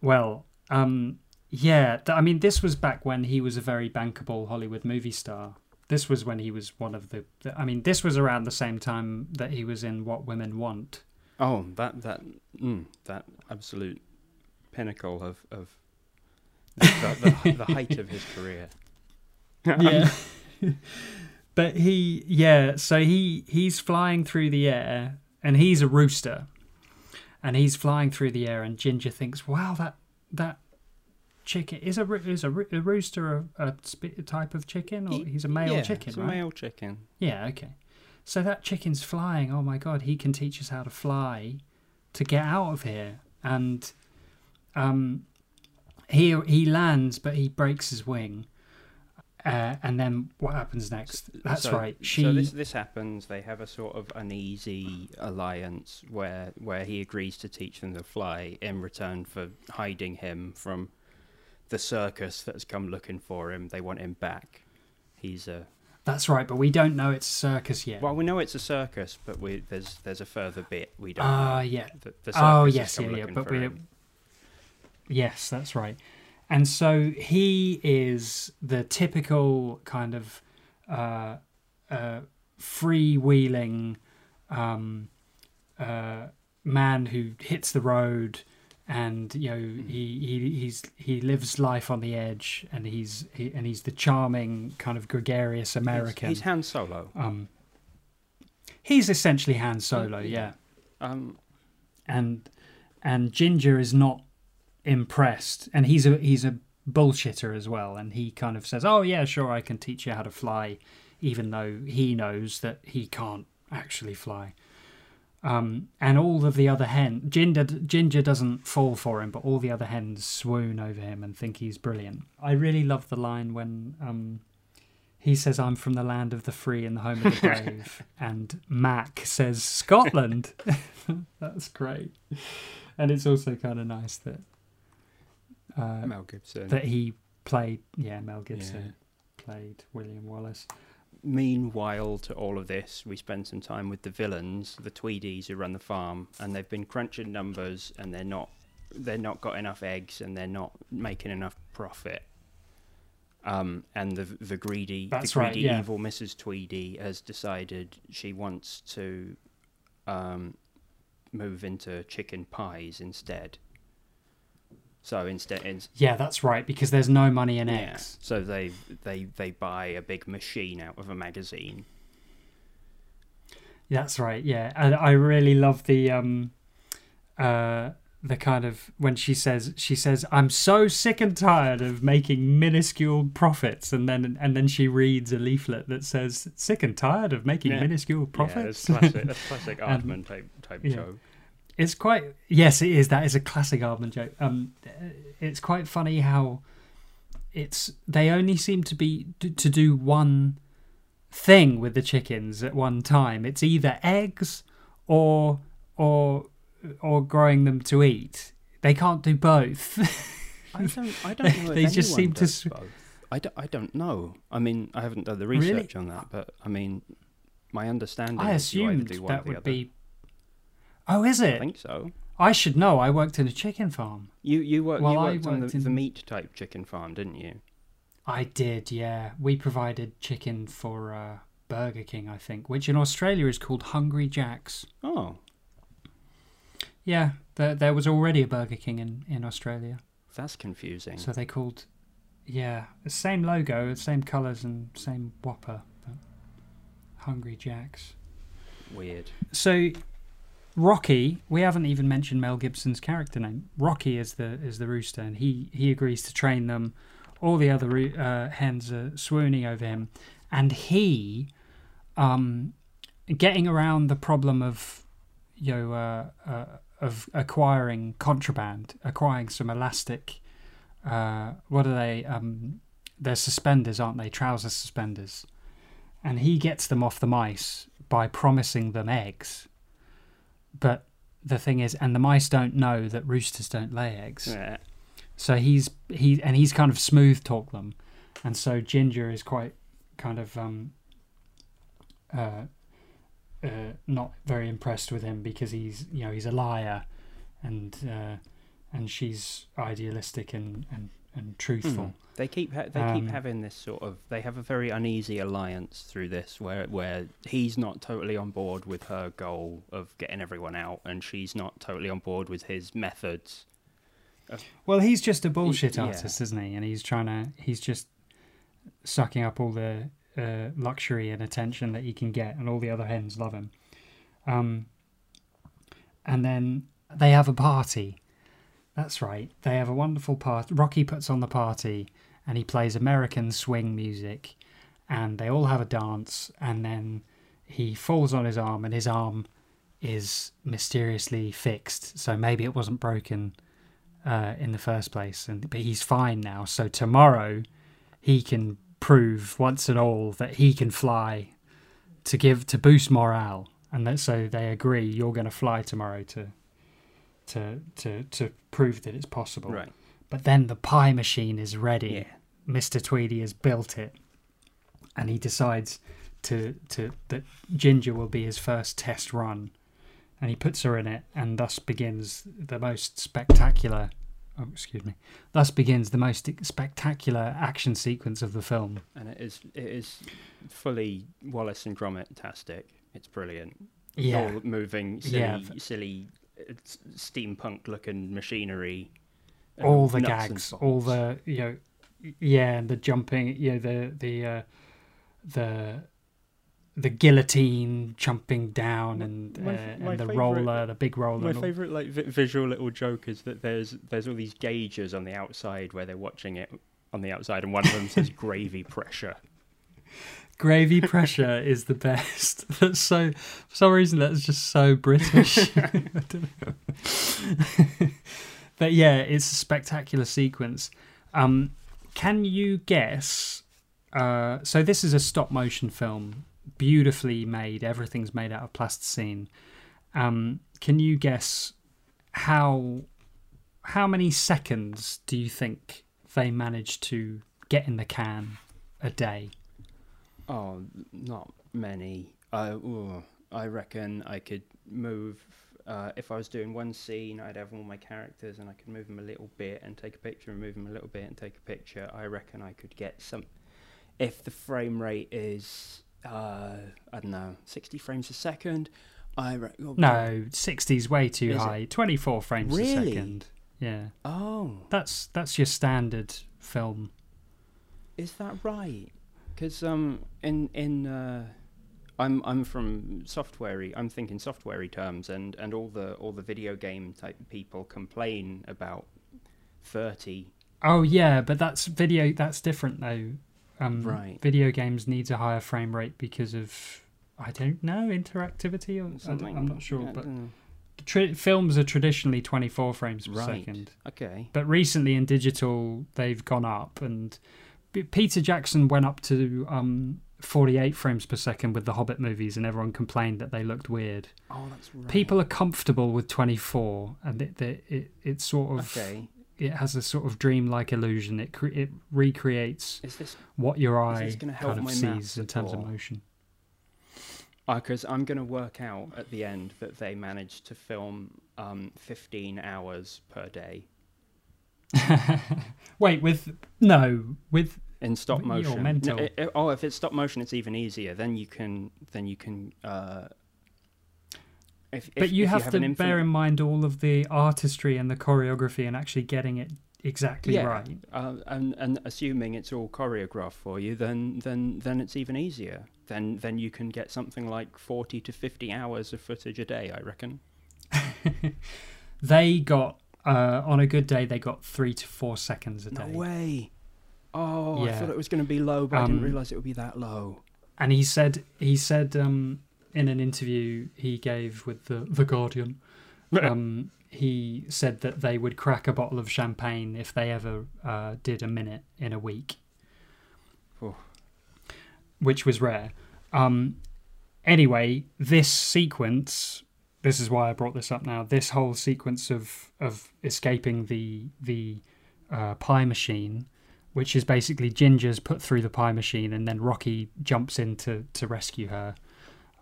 Well, um, yeah. Th- I mean, this was back when he was a very bankable Hollywood movie star. This was when he was one of the I mean, this was around the same time that he was in What Women Want. Oh that that mm, that absolute pinnacle of of the, the, the [laughs] height of his career. Yeah. [laughs] but he, yeah. So he he's flying through the air, and he's a rooster, and he's flying through the air, and Ginger thinks, "Wow, that that." Chicken is a is a, a rooster a, a, type of chicken or He- he's a male yeah, chicken right? male chicken. Yeah, okay. So that chicken's flying. Oh my god, he can teach us how to fly to get out of here. And um he he lands but he breaks his wing. Uh, and then what happens next? That's So- right. She So this this happens. They have a sort of uneasy alliance where where he agrees to teach them to fly in return for hiding him from the circus that's come looking for him. They want him back. He's a That's right, but we don't know it's a circus yet. well. We know it's a circus, but we there's there's a further bit we don't. Ah, know. yeah. The, the Oh, yes, yeah, yeah, but we-. Yes, that's right. And so he is the typical kind of uh, uh, freewheeling um, uh, man who hits the road and you know he, he he's he lives life on the edge and he's he, and he's the charming kind of gregarious American. He's, he's Han Solo. um, he's essentially Han Solo, yeah. Um, And and Ginger is not impressed, and he's a he's a bullshitter as well. And he kind of says, "Oh yeah, sure, I can teach you how to fly," even though he knows that he can't actually fly. Um, and all of the other hen Ginger Ginger doesn't fall for him, but all the other hens swoon over him and think he's brilliant. I really love the line when um, he says, "I'm from the land of the free and the home of the [laughs] brave," and Mac says, "Scotland." [laughs] That's great, and it's also kind of nice that uh, Mel Gibson. that he played. Yeah, Mel Gibson played William Wallace. Meanwhile, to all of this, we spend some time with the villains, the Tweedies who run the farm, and they've been crunching numbers, and they're not, they're not got enough eggs, and they're not making enough profit. Um, and the the greedy, That's the right, greedy yeah. evil Mrs. Tweedy has decided she wants to, um, move into chicken pies instead. So instead, in, Yeah, that's right because there's no money in yeah, eggs. so they they they buy a big machine out of a magazine. That's right. Yeah, and I really love the um, uh, the kind of when she says she says I'm so sick and tired of making minuscule profits, and then and then she reads a leaflet that says sick and tired of making Yeah. minuscule Yeah, profits. that's classic. That's [laughs] classic Um, type type yeah. joke. It's quite yes, it is. That is a classic Aardman joke. Um, it's quite funny how it's they only seem to be to do one thing with the chickens at one time. It's either eggs or or or growing them to eat. They can't do both. I don't. I don't [laughs] know. They just seem to. I don't, I don't know. I mean, I haven't done the Really? research on that, but I mean, my understanding I is you either assumed that would other. be. Oh, is it? I think so. I should know. I worked in a chicken farm. You you, work, Well, you I worked on the, in- the meat type chicken farm, didn't you? I did, yeah. We provided chicken for uh, Burger King, I think, which in Australia is called Hungry Jack's. Oh, Yeah, there, there was already a Burger King in, in Australia. that's confusing. So they called, yeah, the same logo, same colours, and same Whopper, Hungry Jack's. Weird. So, Rocky, we haven't even mentioned Mel Gibson's character name. Rocky is the is the rooster, and he he agrees to train them. All the other uh, hens are swooning over him, and he, um, getting around the problem of, you know, uh, uh, of acquiring contraband, acquiring some elastic. Uh, what are they? Um, they're suspenders, aren't they? Trouser suspenders, and he gets them off the mice by promising them eggs. But the thing is, and the mice don't know that roosters don't lay eggs. Yeah. So he's he and he's kind of smooth talk them, and so Ginger is quite kind of um, uh, uh, not very impressed with him because he's you know he's a liar, and uh, and she's idealistic and and, and truthful. Hmm. They keep ha- they Um, keep having this sort of they have a very uneasy alliance through this where where he's not totally on board with her goal of getting everyone out and she's not totally on board with his methods. Well, he's just a bullshit yeah. artist, isn't he? And he's trying to he's just sucking up all the uh, luxury and attention that he can get, and all the other hens love him. Um, and then they have a party. That's right. They have a wonderful party. Rocky puts on the party, and he plays American swing music, and they all have a dance, and then he falls on his arm, and his arm is mysteriously fixed. So maybe it wasn't broken uh, in the first place, and but he's fine now. So tomorrow, he can prove once and all that he can fly to give to boost morale, and that so they agree you're going to fly tomorrow to to to to prove that it's possible. Right. But then the pie machine is ready. Yeah. Mr. Tweedy has built it, and he decides to to that Ginger will be his first test run, and he puts her in it, and thus begins the most spectacular oh, excuse me. Thus begins the most spectacular action sequence of the film. And it is it is fully Wallace and Gromit tastic. It's brilliant. Yeah, All moving, silly, Yeah. silly, uh, s- steampunk-looking machinery. all the gags, all the you know, yeah, and the jumping, you know, the the uh, the the guillotine jumping down and uh, My my and the favourite- roller, the big roller. My favorite like vi- visual little joke is that there's there's all these gauges on the outside where they're watching it on the outside, and one of them says [laughs] gravy pressure. Gravy pressure is the best. [laughs] That's so for some reason that's just so British. [laughs] [laughs] I don't know. but yeah, it's a spectacular sequence. Um, can you guess? Uh, so this is a stop motion film, beautifully made. Everything's made out of plasticine. Um, can you guess how how many seconds do you think they managed to get in the can a day? Oh, not many. I ooh, I reckon I could move. Uh, if I was doing one scene, I'd have all my characters, and I could move them a little bit and take a picture, and move them a little bit and take a picture. I reckon I could get some. If the frame rate is, uh, I don't know, sixty frames a second, I reckon. No, 60's way too Is it? high. 24 frames a Really? second. Yeah. Oh, That's that's your standard film. Is that right? Because um, in in uh, I'm I'm from softwarey. I'm thinking softwarey terms, and, and all the all the video game type people complain about thirty. Oh yeah, but that's video that's different though. Um Right. video games needs a higher frame rate because of I don't know, interactivity or Something. I'm not sure, but tri- films are traditionally 24 frames per Right. second. okay. But recently in digital they've gone up and Peter Jackson went up to um 48 frames per second with the Hobbit movies and everyone complained that they looked weird. Oh, that's right. people are comfortable with 24 and it it, it, it sort of okay. it has a sort of dreamlike illusion it cre- it recreates Is this what your Is eye kind of my sees in terms of motion because I'm going to work out at the end that they managed to film um, 15 hours per day [laughs] wait with no with in stop motion. No, mental. i- i- oh, if it's stop motion, it's even easier. Then you can, then you can. Uh, if, but if- you if have, have to an bear in mind all of the artistry and the choreography and actually getting it exactly yeah, right uh, and and assuming it's all choreographed for you, then then then it's even easier. Then then you can get something like forty to fifty hours of footage a day. I reckon. [laughs] they got uh, on a good day they got three to four seconds a day. No way. Oh, I thought it was going to be low, but I didn't Um, realize it would be that low. and he said he said um, in an interview he gave with the the Guardian, [laughs] um, he said that they would crack a bottle of champagne if they ever uh, did a minute in a week, Oh. which was rare. Um, anyway, this sequence. This is why I brought this up now. This whole sequence of of escaping the the uh, pie machine, which is basically Ginger's put through the pie machine, and then Rocky jumps in to, to rescue her,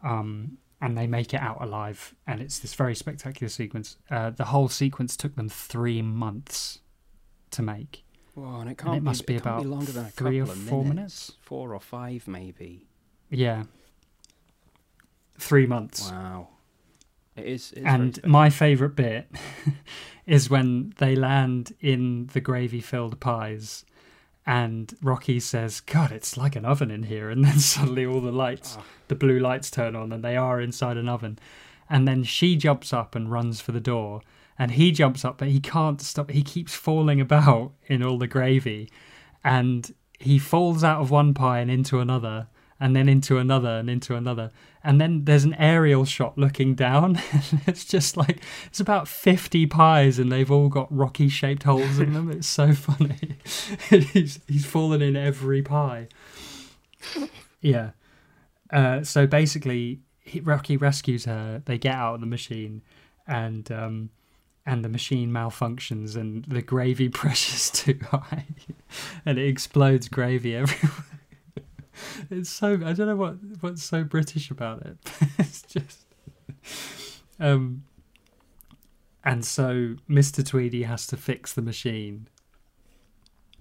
um, and they make it out alive. And it's this very spectacular sequence. Uh, the whole sequence took them three months to make. Whoa, and it can't it must be, be it can't about longer than a three or four minutes. minutes. Four or five, maybe. Yeah, three months. Wow. It is. It's and my favourite bit [laughs] is when they land in the gravy filled pies and Rocky says, God, it's like an oven in here. [laughs] And then suddenly all the lights, Ah. the blue lights turn on and they are inside an oven. And then she jumps up and runs for the door. And he jumps up, but he can't stop. He keeps falling about [laughs] in all the gravy. And he falls out of one pie and into another, and then into another and into another. And then there's an aerial shot looking down. [laughs] it's just like, it's about 50 pies, and they've all got rocky shaped holes in them. It's so [laughs] funny. [laughs] he's, he's fallen in every pie. Yeah. Uh, so basically, Rocky rescues her. They get out of the machine, and um, and the machine malfunctions, and the gravy pressure's too high, and it explodes gravy everywhere. It's so I don't know what what's so British about it. [laughs] it's just um, and so Mr. Tweedy has to fix the machine.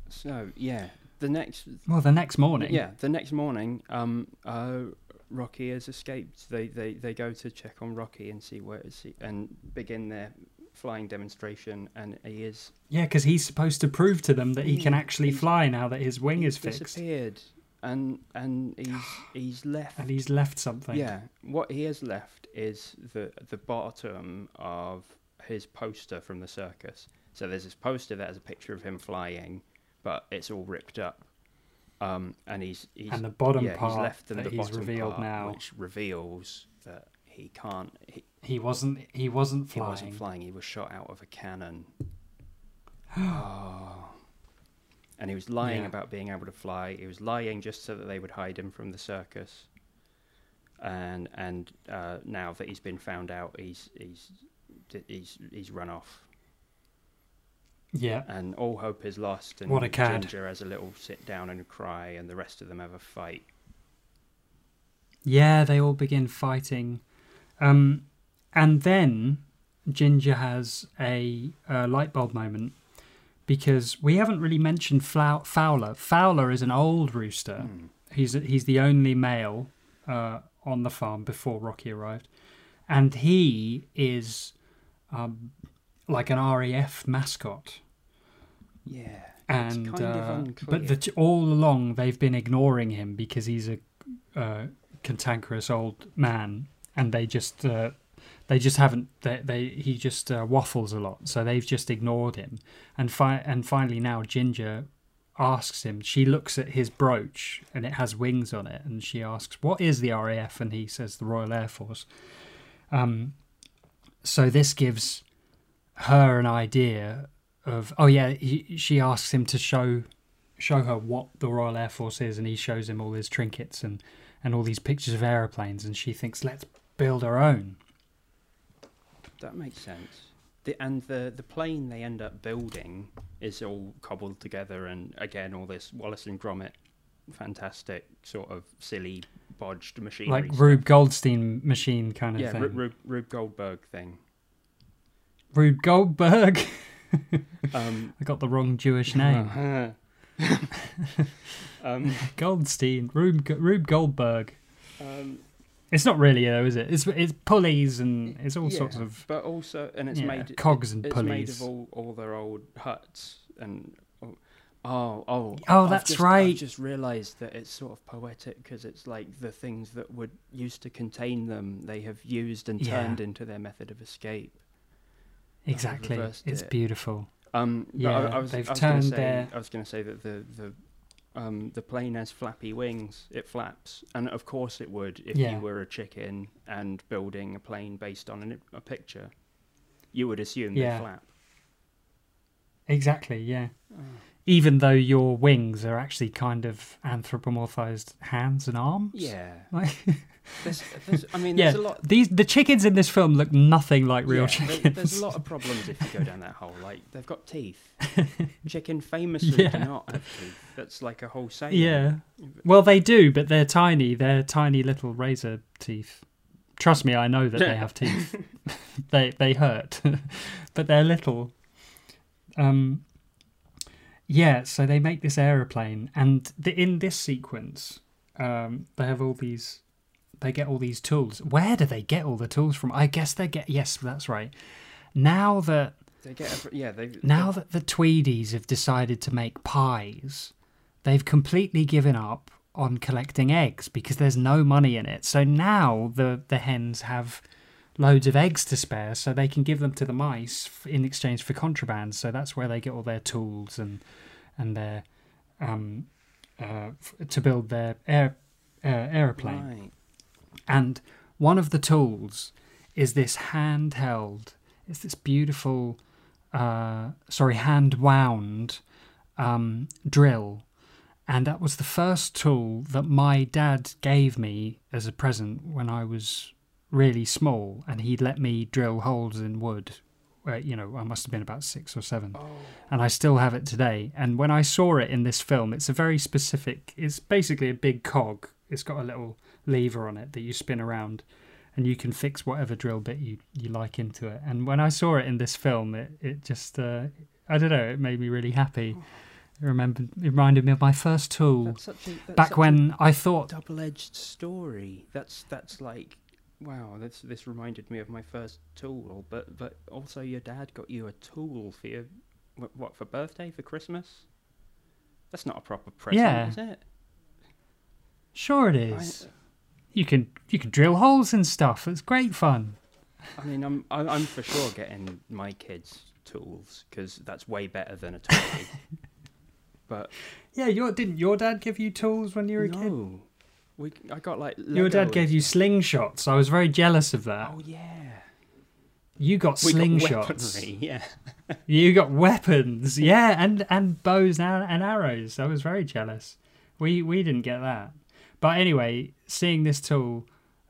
So yeah, the next Well, the next morning. yeah the next morning, um, uh, Rocky has escaped. They they they go to check on Rocky and see where is he and begin their flying demonstration, and he is Yeah, because he's supposed to prove to them that he can Mm, actually fly now that his wing is fixed. disappeared, and and he's [gasps] he's left. And he's left something. Yeah, what he has left is the the bottom of his poster from the circus. So there's this poster that has a picture of him flying, but it's all ripped up. Um, and he's, he's And the bottom yeah, part he's left them that the he's bottom revealed part, now. which reveals that he can't. He, He wasn't. He wasn't he flying. wasn't flying. He was shot out of a cannon. oh. [gasps] And he was lying Yeah. about being able to fly. He was lying just so that they would hide him from the circus. And and uh, now that he's been found out, he's he's he's he's run off, Yeah. and all hope is lost. And What a cad. Ginger has a little sit down and cry, and the rest of them have a fight. Yeah, they all begin fighting. Um, and then Ginger has a, uh light bulb moment because we haven't really mentioned Fowler. Fowler is an old rooster. Hmm. He's he's the only male uh, on the farm before Rocky arrived, and he is um, like an RAF mascot. Yeah, And kind of uh, unclear. but the, all along they've been ignoring him because he's a uh, cantankerous old man, and they just uh, they just haven't they, they he just uh, waffles a lot, so they've just ignored him. And fi- and finally now Ginger asks him. She looks at his brooch and it has wings on it, and she asks, "What is the RAF?" And he says, "The Royal Air Force." Um, so this gives her an idea of oh yeah he, she asks him to show show her what the Royal Air Force is and he shows him all his trinkets and and all these pictures of aeroplanes and she thinks let's build our own That makes sense. The, and the the plane they end up building is all cobbled together, and again, all this Wallace and Gromit, fantastic sort of silly bodged machine, like stuff. Rube Goldstein machine kind of yeah, thing Ru- Rube, Rube Goldberg thing. Rube Goldberg [laughs] [laughs] Um, I got the wrong Jewish name [laughs] um, Goldstein Rube Rube Goldberg um, it's not really though is it it's it's pulleys and it's all yeah, sorts of but also, and it's yeah, made cogs and pulleys. it's made of all, all their old huts and oh oh oh, I've that's just, right. I've just realised that it's sort of poetic because it's like the things that would used to contain them they have used and Yeah. turned into their method of escape. exactly it's it. beautiful Um, Yeah, I, I was, they've I was turned say, their- I was going to say that the the um, the plane has flappy wings. It flaps, and of course it would if Yeah. you were a chicken and building a plane based on an, a picture. You would assume Yeah. they flap. exactly yeah Oh. even though your wings are actually kind of anthropomorphized hands and arms Yeah, like [laughs] there's, there's, I mean, yeah there's a lot. these the chickens in this film look nothing like real yeah, chickens there- there's a lot of problems if you go down that hole. Like they've got teeth. [laughs] Chicken famously Yeah. do not have teeth. That's like a whole saying. yeah well they do but they're tiny they're tiny little razor teeth trust me i know that they have teeth [laughs] [laughs] they they hurt but they're little um yeah so they make this aeroplane and the, in this sequence um they have all these they get all these tools where do they get all the tools from i guess they get yes that's right now that They get. A, yeah, they. now that the Tweedies have decided to make pies, they've completely given up on collecting eggs because there's no money in it. So now the the hens have loads of eggs to spare, so they can give them to the mice in exchange for contraband. So that's where they get all their tools and and their um uh, f- to build their air uh, aeroplane. Right. And one of the tools is this handheld, it's this beautiful, uh, sorry, hand wound um, drill. And that was the first tool that my dad gave me as a present when I was really small. And he'd let me drill holes in wood. Where, you know, I must have been about six or seven Oh. and I still have it today. And when I saw it in this film, it's a very specific. It's basically a big cog. It's got a little lever on it that you spin around, and you can fix whatever drill bit you, you like into it. And when I saw it in this film, it it just uh, I don't know, it made me really happy. It remembered it reminded me of my first tool a back when I thought double-edged story. That's that's like wow. This this reminded me of my first tool. But but also your dad got you a tool for your what, for birthday for Christmas. That's not a proper present, Yeah. is it? sure it is. I, is. You can you can drill holes and stuff. It's great fun. I mean, I'm I'm for sure getting my kids tools because that's way better than a toy. [laughs] but Yeah, your didn't your dad give you tools when you were a kid? no, we I got like Your dad gave you slingshots. I was very jealous of that. Oh yeah, You got we got slingshots. weaponry. [laughs] Yeah, you got weapons. Yeah, and and bows and, and arrows. I was very jealous. We we didn't get that. But anyway, seeing this tool,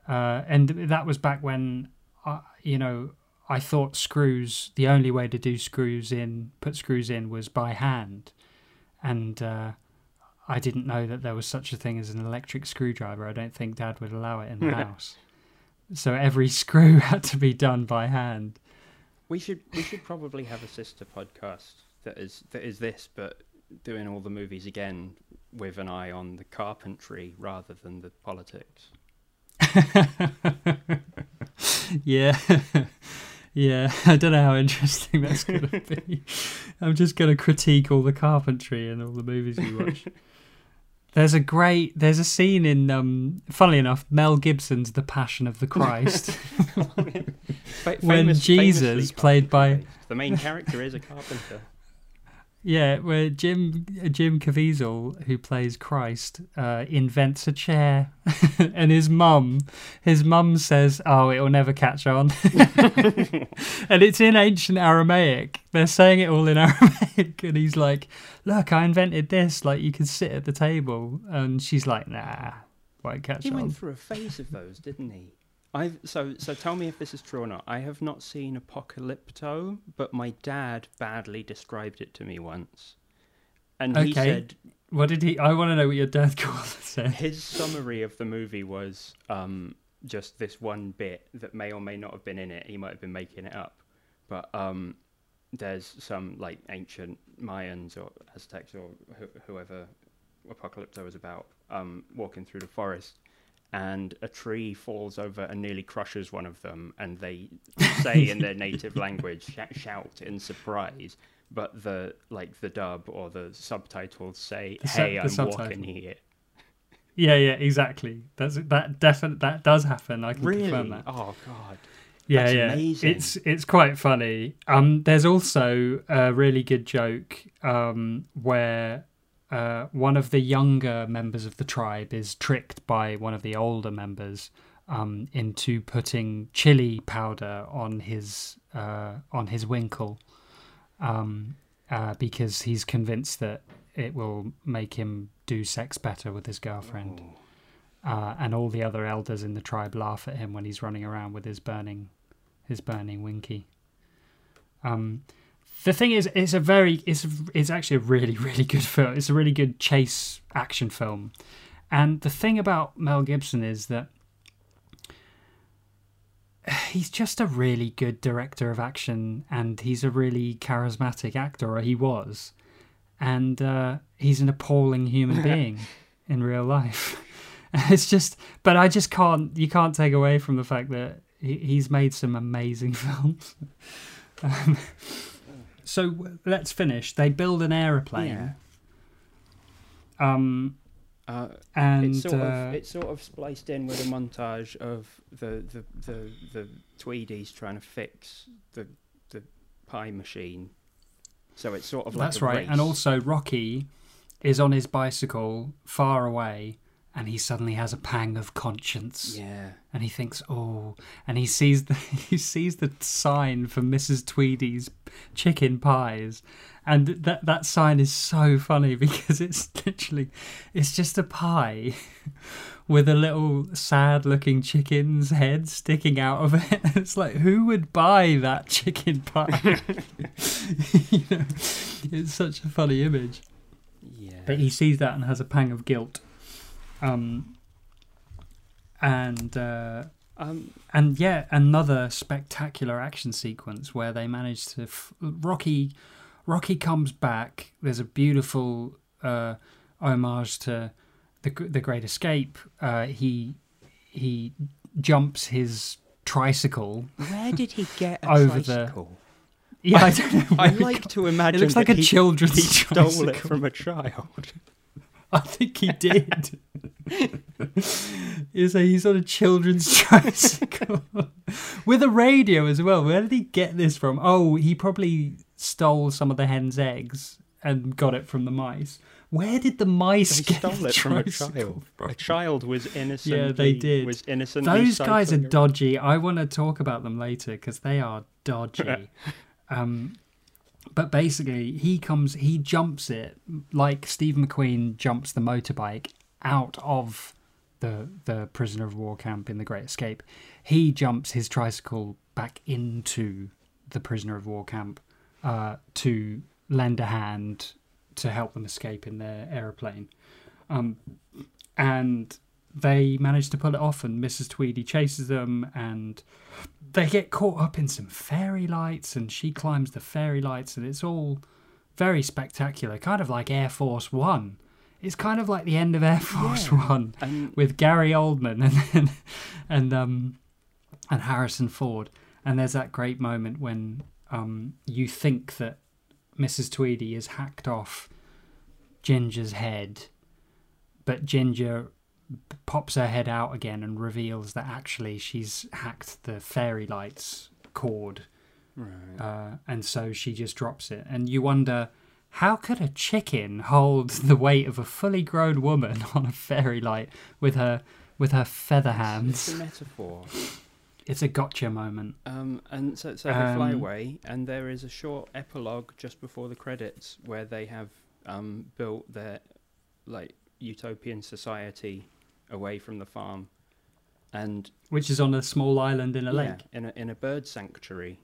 uh, and that was back when, I, you know, I thought screws. The only way to do screws in, put screws in, was by hand, and uh, I didn't know that there was such a thing as an electric screwdriver. I don't think Dad would allow it in the [laughs] house. So every [laughs] screw had to be done by hand. we should we should probably have a sister podcast that is that is this, but doing all the movies again with an eye on the carpentry rather than the politics. [laughs] yeah. [laughs] yeah. I don't know how interesting that's going [laughs] to be. I'm just going to critique all the carpentry and all the movies we watch. There's a great there's a scene in um funnily enough Mel Gibson's The Passion of the Christ when famous- Jesus played by the main character is a carpenter. Yeah where Jim Jim Caviezel who plays Christ uh, invents a chair [laughs] and his mum his mum says oh it'll never catch on. [laughs] And it's in ancient Aramaic. They're saying it all in [laughs] Aramaic. And he's like look I invented this. Like you can sit at the table. And she's like nah won't catch He on. He went through a phase of those, didn't he? I so so. Tell me if this is true or not. I have not seen Apocalypto, but my dad badly described it to me once, and he Okay. said what did he I want to know what your dad [laughs] called it his summary of the movie was um, just this one bit that may or may not have been in it. He might have been making it up, but um, there's some like ancient Mayans or Aztecs or wh- whoever Apocalypto was about um, walking through the forest. And a tree falls over and nearly crushes one of them, and they say in their native [laughs] language, sh- shout in surprise. But the like the dub or the subtitles say, The "Hey, I'm walking here." Yeah, yeah, exactly. That's that definite that does happen. I can Really? confirm that. Oh god. Yeah, That's yeah. amazing. It's it's quite funny. Um, there's also a really good joke um, where uh, one of the younger members of the tribe is tricked by one of the older members um, into putting chili powder on his uh, on his winkle um, uh, because he's convinced that it will make him do sex better with his girlfriend. Uh, and all the other elders in the tribe laugh at him when he's running around with his burning, his burning winky. Um, the thing is, it's a very, it's it's actually a really [laughs] really good film. It's a really good chase action film, and the thing about Mel Gibson is that he's just a really good director of action, and he's a really charismatic actor, or he was, and uh, he's an appalling human [laughs] being in real life. [laughs] It's just, but I just can't. You can't take away from the fact that he, he's made some amazing films. um, so let's finish. They build an aeroplane, Yeah. um, Uh, and it's sort uh, of it's sort of spliced in with a montage of the the the, the Tweedies trying to fix the the pie machine. So it's sort of like that's right. And also, Rocky is on his bicycle far away, and he suddenly has a pang of conscience. yeah, and he thinks, oh, and he sees the [laughs] he sees the sign for Mrs. Tweedy's chicken pies, and that that sign is so funny [laughs] because it's literally it's just a pie [laughs] with a little sad-looking chicken's head sticking out of it. It's like who would buy that chicken pie? you know, it's such a funny image. yeah. But he sees that and has a pang of guilt. Um, and uh, Um, And yeah, another spectacular action sequence where they manage to f- Rocky. Rocky comes back. There's a beautiful uh, homage to the the Great Escape. Uh, he he jumps his tricycle. where did he get a Over the- tricycle? Yeah, I don't know. I like to imagine It looks like a he, children's he stole tricycle. it from a child. [laughs] I think he did. [laughs] Is he's on a children's [laughs] tricycle with a radio as well. Where did he get this from? Oh, he probably stole some of the hen's eggs and got it from the mice. Where did the mice They get stole it from a child. from? A child was innocent. Yeah, they did. Was innocently Those guys are dodgy. I want to talk about them later because they are dodgy. um, but basically, he comes, he jumps it like Steve McQueen jumps the motorbike out of the the prisoner of war camp in the Great Escape. He jumps his tricycle back into the prisoner of war camp uh, to lend a hand to help them escape in their aeroplane. Um, and they manage to pull it off, and Mrs. Tweedy chases them, and they get caught up in some fairy lights, and she climbs the fairy lights, and it's all very spectacular, kind of like Air Force One. It's kind of like the end of Air Force Yeah. [laughs] One And with Gary Oldman and and, and um and Harrison Ford. And there's that great moment when um you think that Mrs. Tweedy has hacked off Ginger's head, but Ginger pops her head out again and reveals that actually she's hacked the fairy lights cord, right. uh, and so she just drops it. And you wonder. How could a chicken hold the weight of a fully grown woman [laughs] on a fairy light with her with her feather hands? It's a metaphor. It's a gotcha moment. Um, and so, so they fly Um, away, and there is a short epilogue just before the credits where they have um, built their like utopian society away from the farm, and Which is on a small island in a yeah, lake. in a in a bird sanctuary.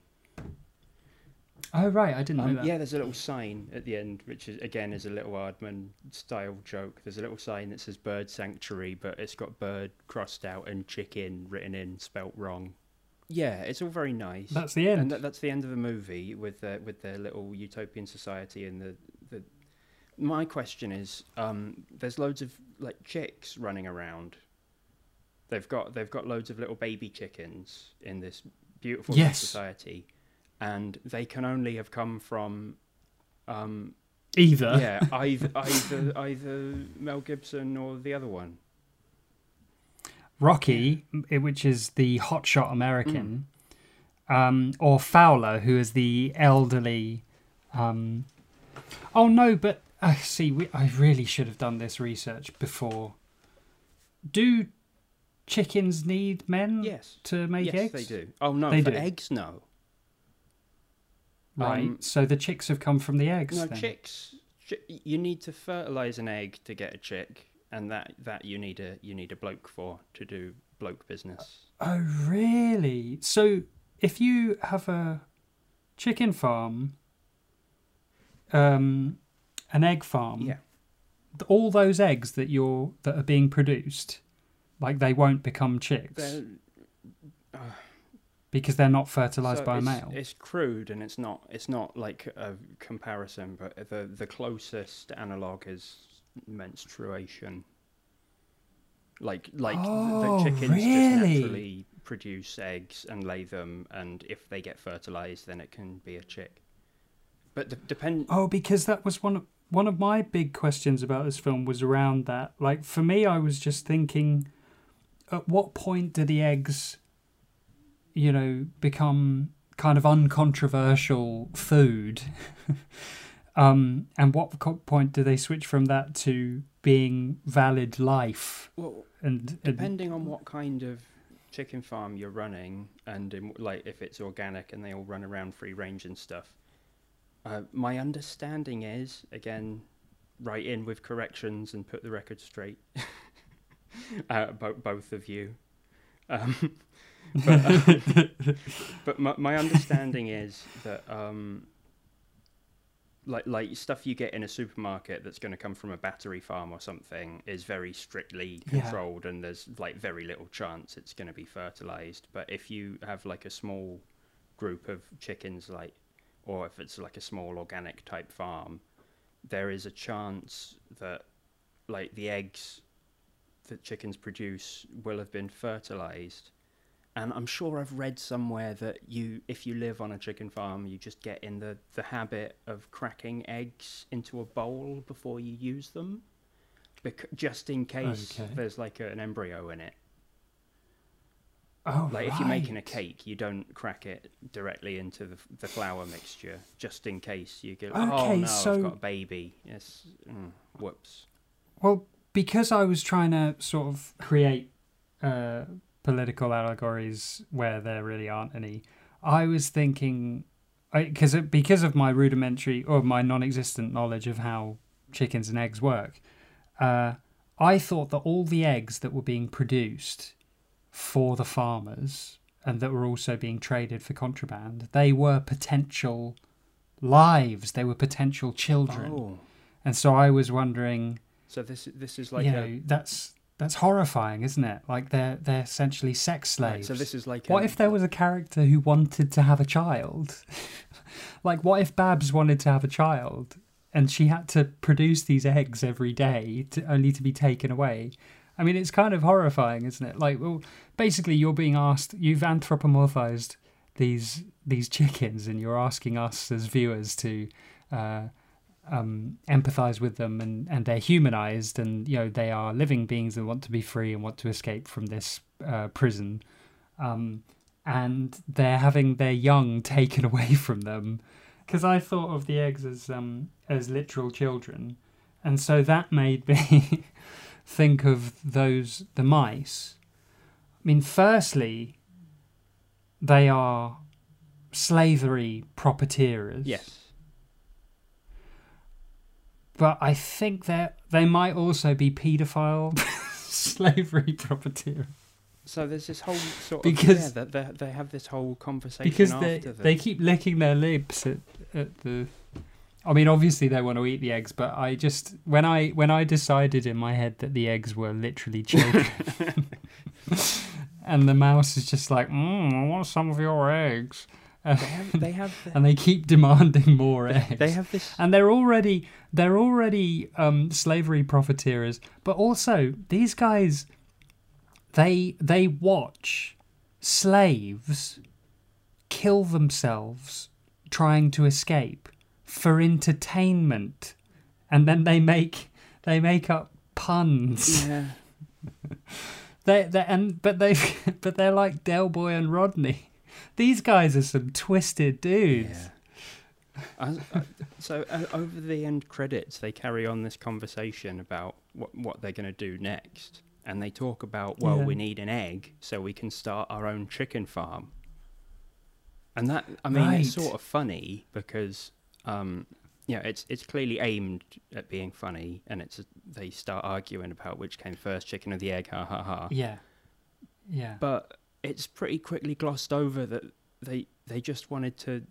Oh right, I didn't know Um, that. yeah, there's a little sign at the end, which is again is a little Aardman style joke. There's a little sign that says bird sanctuary, but it's got bird crossed out and chicken written in, spelt wrong. Yeah, it's all very nice. That's the end. And that, that's the end of the movie with their with their little utopian society and the the. My question is, um, there's loads of like chicks running around. They've got they've got loads of little baby chickens in this beautiful Yes. society, and they can only have come from, um, Either. yeah, [laughs] either either either Mel Gibson or the other one. Rocky, which is the hotshot American, um, or Fowler, who is the elderly. Um, oh no, but I see. We, I really should have done this research before. Do chickens need men Yes. to make yes, eggs? they do. Oh no, They for do. eggs, no. Right. Um, so the chicks have come from the eggs. No, then. chicks. Chi- you need to fertilize an egg to get a chick, and that that you need a you need a bloke for to do bloke business. Oh, really? So if you have a chicken farm, um, an egg farm, Yeah. all those eggs that you're that are being produced, like they won't become chicks They're- [sighs] because they're not fertilized so by a it's, male. It's crude, and it's not it's not like a comparison, but the the closest analog is menstruation. Like like Oh, the chickens really? just naturally produce eggs and lay them, and if they get fertilized, then it can be a chick. But d- depend. Oh, because that was one of one of my big questions about this film was around that. Like for me, I was just thinking, at what point do the eggs, you know, become kind of uncontroversial food? [laughs] um, and what point do they switch from that to being valid life? Well, And, and depending on what kind of chicken farm you're running and in, like if it's organic and they all run around free range and stuff uh, my understanding is again write in with corrections and put the record straight [laughs] uh, bo- both of you um, [laughs] but, uh, but my, my understanding is that um, like like stuff you get in a supermarket that's going to come from a battery farm or something is very strictly Yeah. controlled and there's like very little chance it's going to be fertilized but if you have like a small group of chickens like or if it's like a small organic type farm there is a chance that like the eggs that chickens produce will have been fertilized and I'm sure I've read somewhere that you, if you live on a chicken farm, you just get in the, the habit of cracking eggs into a bowl before you use them, bec- just in case Okay. there's like a, an embryo in it. Oh, Like if you're making a cake, you don't crack it directly into the, the flour mixture, just in case you get. Okay, oh no, so- I've got a baby. Yes. Mm, whoops. Well, because I was trying to sort of create uh, political allegories where there really aren't any, I was thinking, because because of my rudimentary or my non-existent knowledge of how chickens and eggs work, uh, I thought that all the eggs that were being produced for the farmers and that were also being traded for contraband, they were potential lives. They were potential children, Oh, and so I was wondering so this this is like you a. know that's that's horrifying isn't it like they're they're essentially sex right, slaves so this is like. what a- if there was a character who wanted to have a child [laughs] like what if babs wanted to have a child and she had to produce these eggs every day to only to be taken away i mean it's kind of horrifying isn't it? Like well basically you're being asked you've anthropomorphized these these chickens and you're asking us as viewers to uh, um, empathize with them and, and they're humanized and you know they are living beings that want to be free and want to escape from this uh, prison. Um, and they're having their young [laughs] taken away from them. Because I thought of the eggs as um, as literal children and so that made me [laughs] think of those the mice I mean firstly they are slavery profiteers Yes. but I think that they might also be paedophile [laughs] slavery profiteer So there's this whole sort of Because- yeah, that they, they have this whole conversation because after they the, they keep licking their lips at, at the. I mean, obviously they want to eat the eggs, but I just when I when I decided in my head that the eggs were literally [laughs] children, and the mouse is just like, mm, I want some of your eggs, they have they have the- [laughs] and they keep demanding more eggs. they have this and they're already they're already um, slavery profiteers but also these guys they they watch slaves kill themselves trying to escape for entertainment. And then they make they make up puns. Yeah. [laughs] They they and but they [laughs] but they're like Del Boy and Rodney. These guys are some twisted dudes. Yeah. As- uh, so uh, over the end credits, they carry on this conversation about what what they're going to do next, and they talk about well, Yeah. we need an egg so we can start our own chicken farm. And that I mean, it's sort of funny because um, yeah, it's it's clearly aimed at being funny, and it's they start arguing about which came first, chicken or the egg, ha ha ha. yeah. Yeah. But it's pretty quickly glossed over that they they just wanted to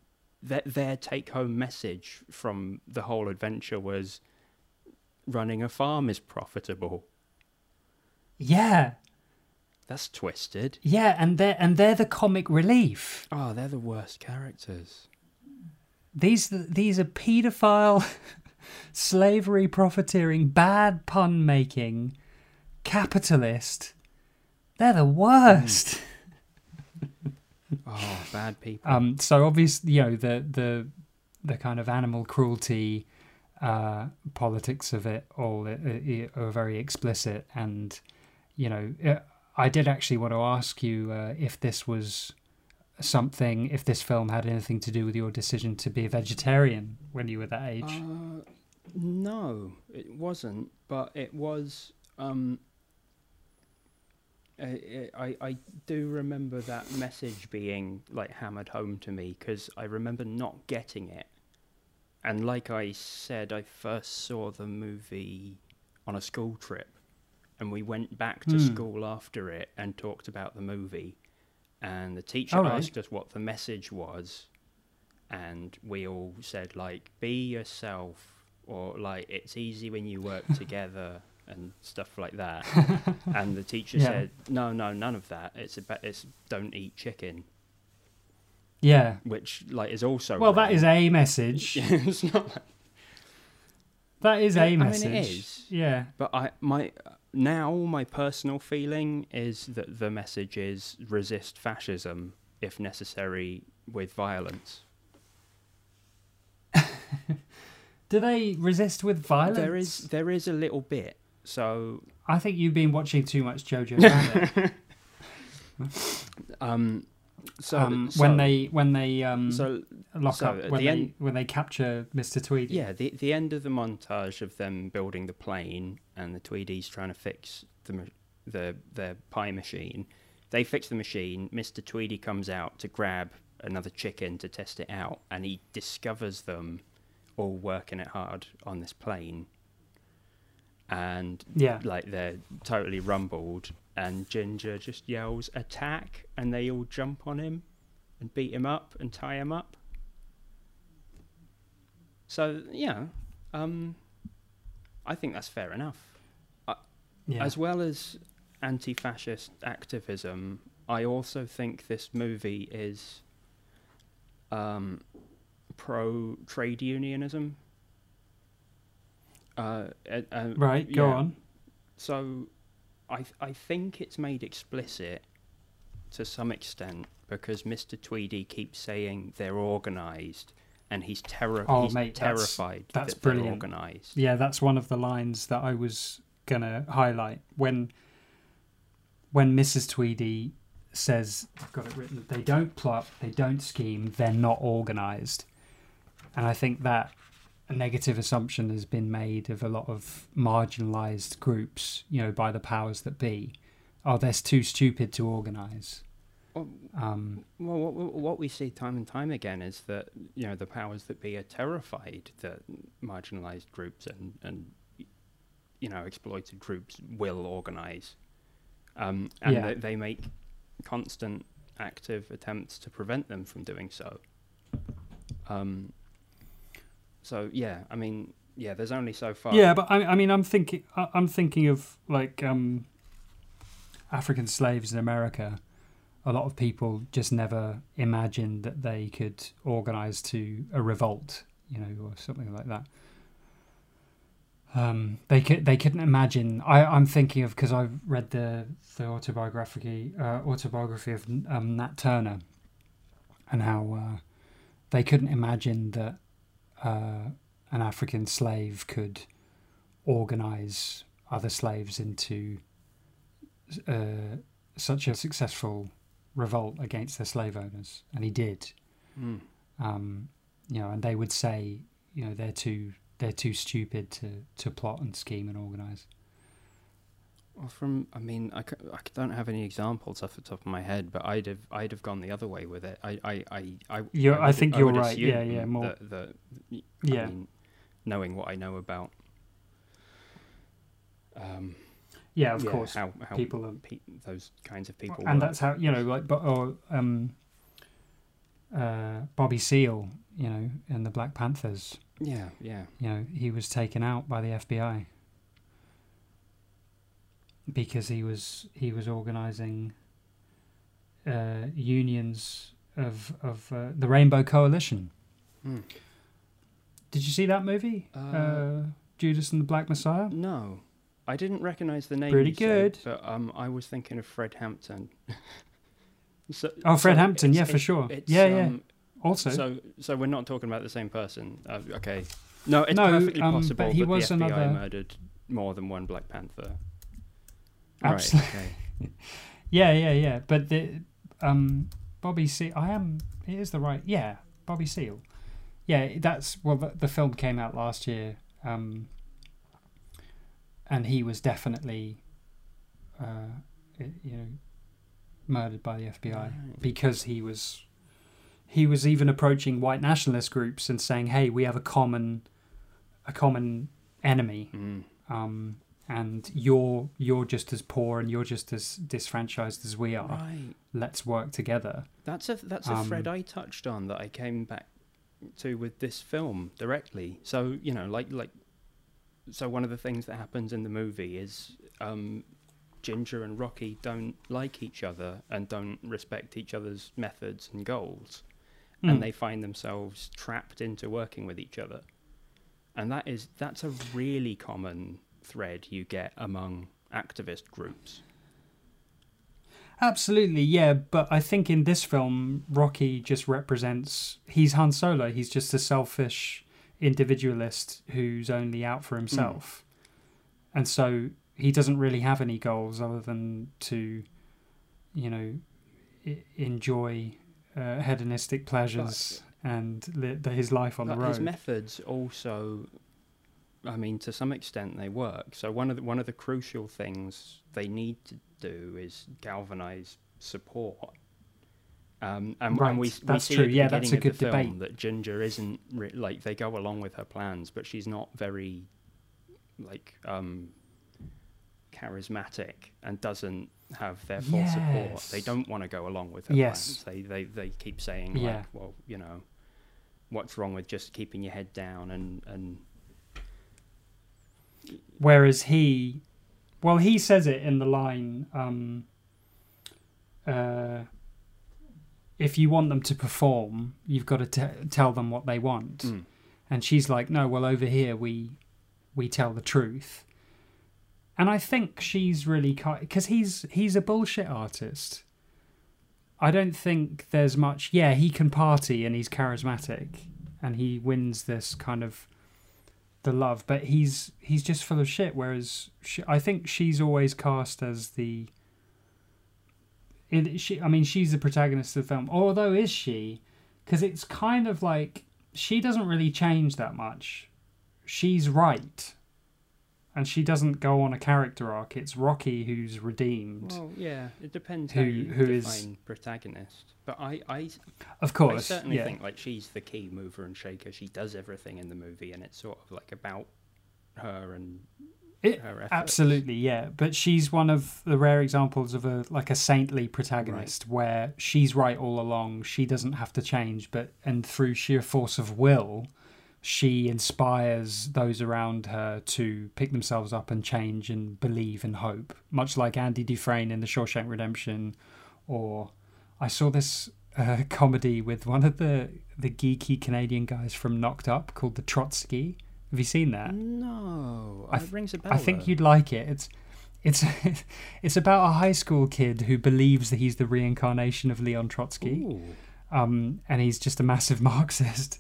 their, their take home message from the whole adventure was running a farm is profitable. Yeah. That's twisted. Yeah, and they're and they're the comic relief. oh they're the worst characters These these are paedophile, [laughs] slavery profiteering, bad pun making, capitalist. They're the worst. [laughs] oh bad people Um, so obviously, you know the the the kind of animal cruelty uh, politics of it all uh, uh, are very explicit, and you know, uh, I did actually want to ask you uh, if this was something, if this film had anything to do with your decision to be a vegetarian when you were that age. Uh, no, it wasn't. But it was. Um, I, I I do remember that message being like hammered home to me because I remember not getting it. And like I said, I first saw the movie on a school trip, and we went back to Hmm. school after it and talked about the movie. And the teacher right. asked us what the message was, and we all said like be yourself or like it's easy when you work [laughs] together and stuff like that [laughs] and the teacher Yeah. said no no none of that it's about it's don't eat chicken Yeah. which like is also Well, that wrong. is a message. [laughs] It's not like, That is I a mean, message. it is. Yeah. but i my now my personal feeling is that the message is resist fascism if necessary with violence [laughs] Do they resist with violence? there is there is a little bit so I think you've been watching too much Jojo [laughs] Rabbit. um so, um, so when they when they um, so lock so up when the they end- when they capture Mr. Tweedy. yeah the the end of the montage of them building the plane and the tweedies trying to fix the the the pie machine they fix the machine mr tweedy comes out to grab another chicken to test it out and he discovers them all working it hard on this plane and Yeah. like they're totally rumbled and ginger just yells attack and they all jump on him and beat him up and tie him up so yeah um i think that's fair enough Yeah. as well as anti-fascist activism i also think this movie is um pro trade unionism uh, uh, uh, right. Go on. so I th- I think it's made explicit to some extent because Mr. Tweedy keeps saying they're organised and he's terror Oh, he's mate, terrified that's that they're organised. Yeah, that's one of the lines that I was gonna highlight when when Mrs. Tweedy says, I've got it written, they don't plot, they don't scheme, they're not organised. And I think that a negative assumption has been made of a lot of marginalised groups, you know, by the powers that be. Oh, they're too stupid to organise. Well, Um, Well, what, what- we see time and time again is that you know the powers that be are terrified that marginalised groups and and you know exploited groups will organise, um, and Yeah. they, they make constant active attempts to prevent them from doing so. Um, so yeah, I mean, yeah, there's only so far. Yeah, but I, I mean, I'm thinking, I'm thinking of like um, African slaves in America. A lot of people just never imagined that they could organize to a revolt, you know, or something like that. Um, they could, they couldn't imagine. I, I'm thinking of because I've read the the autobiography uh, autobiography of um, Nat Turner, and how uh, they couldn't imagine that uh, an African slave could organize other slaves into uh, such a successful revolt against their slave owners, and he did. Mm. Um, you know, and they would say, you know, they're too they're too stupid to, to plot and scheme and organize. Well, from I mean, I, c- I don't have any examples off the top of my head, but I'd have I'd have gone the other way with it. I I I I, You're- I would- think you're right. Yeah, yeah, more- That, that, Yeah. I mean, knowing what I know about, um, Yeah, of yeah, course. how how people are- pe- those kinds of people, and work. that's how you know, like, but or um, uh, Bobby Seale, you know, in the Black Panthers. yeah, yeah, you know, he was taken out by the FBI because he was he was organising uh, unions of of uh, the Rainbow Coalition. Mm. Did you see that movie, uh, Uh, Judas and the Black Messiah? No, I didn't recognise the name. Pretty you said, good. but um, I was thinking of Fred Hampton. [laughs] so, Oh, Fred so Hampton, yeah, for sure. Yeah, yeah. um, Also, So, so we're not talking about the same person. Uh, okay. No, it's No, perfectly um, but possible he that was the FBI another- murdered more than one Black Panther. Absolutely. Right, okay. [laughs] yeah, yeah, yeah. But the um, Bobby Seale, I am. It is the right. Yeah, Bobby Seale. Yeah, that's well. The, the film came out last year, um, and he was definitely, uh, you know, murdered by the FBI Right. because he was. He was even approaching white nationalist groups and saying, "Hey, we have a common, a common enemy." Mm. um, and you're you're just as poor and you're just as disfranchised as we are. Right. Let's work together. That's a that's a Um, thread I touched on that I came back to with this film directly. So you know, like like, so one of the things that happens in the movie is um, Ginger and Rocky don't like each other and don't respect each other's methods and goals, Mm. and they find themselves trapped into working with each other. And that is that's a really common thread you get among activist groups. Absolutely, yeah. But I think in this film, Rocky just represents he's Han Solo. He's just a selfish individualist who's only out for himself, and so he doesn't really have any goals other than to, you know, I- enjoy uh, hedonistic pleasures and li- his life on the road. His methods also, I mean, to some extent they work. So one of the, one of the crucial things they need to do is galvanize support. Um, and, Right, and we, we that's see true. Yeah, that's a good film debate. that Ginger isn't re- like they go along with her plans, but she's not very like um, charismatic and doesn't have their full support. They don't want to go along with her Yes. plans. They they they keep saying Yeah. like, well, you know, what's wrong with just keeping your head down and and Whereas he, well, he says it in the line, um, uh, if you want them to perform, you've got to t- tell them what they want. Mm. And she's like, no, well, over here we we tell the truth. And I think she's really because he's he's a bullshit artist. I don't think there's much. Yeah, he can party and he's charismatic, and he wins this kind of the love, but he's he's just full of shit. Whereas she, I think she's always cast as the. It, she, I mean, she's the protagonist of the film. Although, is she? Because it's kind of like she doesn't really change that much. She's right, and she doesn't go on a character arc. It's Rocky who's redeemed. Well, yeah, it depends Who- how you who is- protagonist. But I, I, of course, I certainly yeah. think like she's the key mover and shaker. She does everything in the movie, and it's sort of like about her and It- her efforts. Absolutely, yeah. But she's one of the rare examples of a like a saintly protagonist where she's right all along. She doesn't have to change, but and through sheer force of will, she inspires those around her to pick themselves up and change and believe and hope. Much like Andy Dufresne in The Shawshank Redemption, or I saw this uh, [laughs] comedy with one of the the geeky Canadian guys from Knocked Up called the Trotsky. Have you seen that? No, I it rings a bell. I think though. you'd like it. It's it's [laughs] it's about a high school kid who believes that he's the reincarnation of Leon Trotsky, um, and he's just a massive [laughs] Marxist.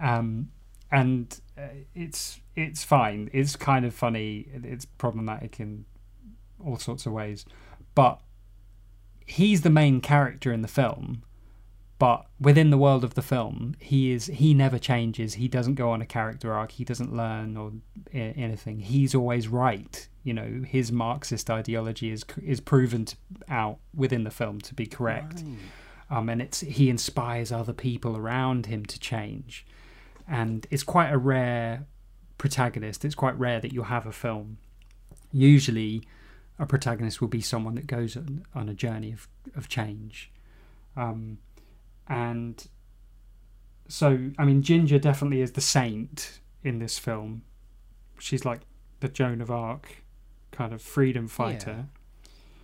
Um, and uh, it's it's fine. It's kind of funny. It's problematic in all sorts of ways, but he's the main character in the film. But within the world of the film, he is he never changes. He doesn't go on a character arc. He doesn't learn or a- anything. He's always right. You know, his Marxist ideology is is proven to, out within the film to be correct. Right. Um, and it's he inspires other people around him to change, and it's quite a rare protagonist. It's quite rare that you'll have a film. Usually, a protagonist will be someone that goes on, on a journey of of change, um, and so I mean, Ginger definitely is the saint in this film. She's like the Joan of Arc, kind of freedom fighter.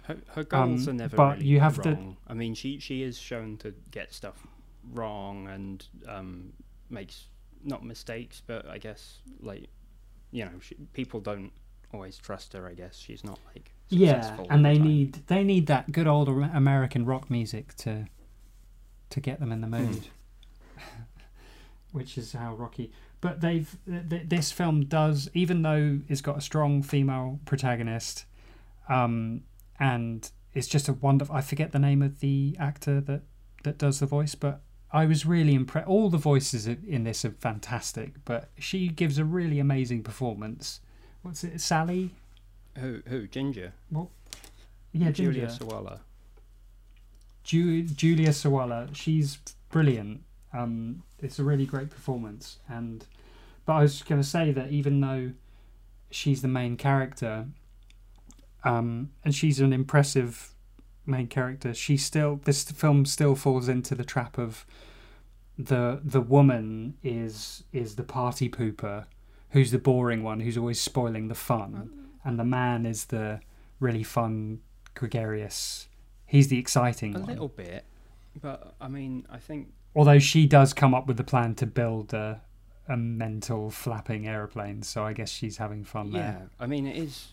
Her, her goals Um, are never but really you have to- wrong. I mean, she she is shown to get stuff wrong and um, makes not mistakes, but I guess like you know, she, people don't always trust her. I guess she's not like Yeah, and they time. need they need that good old American rock music to to get them in the Hmm. mood, [laughs] which is how Rocky. But they've th- th- this film does, even though it's got a strong female protagonist, um, and it's just a wonderful. I forget the name of the actor that that does the voice, but I was really impressed. All the voices in this are fantastic, but she gives a really amazing performance. What's it, Sally? who who Ginger Yeah, Ginger. Julia. Sawalha. Ju- Julia Sawalha, she's brilliant. Um, it's a really great performance, and but I was going to say that even though she's the main character, um, and she's an impressive main character, she still this film still falls into the trap of the the woman is is the party pooper, who's the boring one, who's always spoiling the fun, mm. and the man is the really fun, gregarious. He's the exciting A one. little bit, but I mean, I think Although she does come up with the plan to build a, a mental flapping aeroplane, so I guess she's having fun yeah. there. I mean, it is.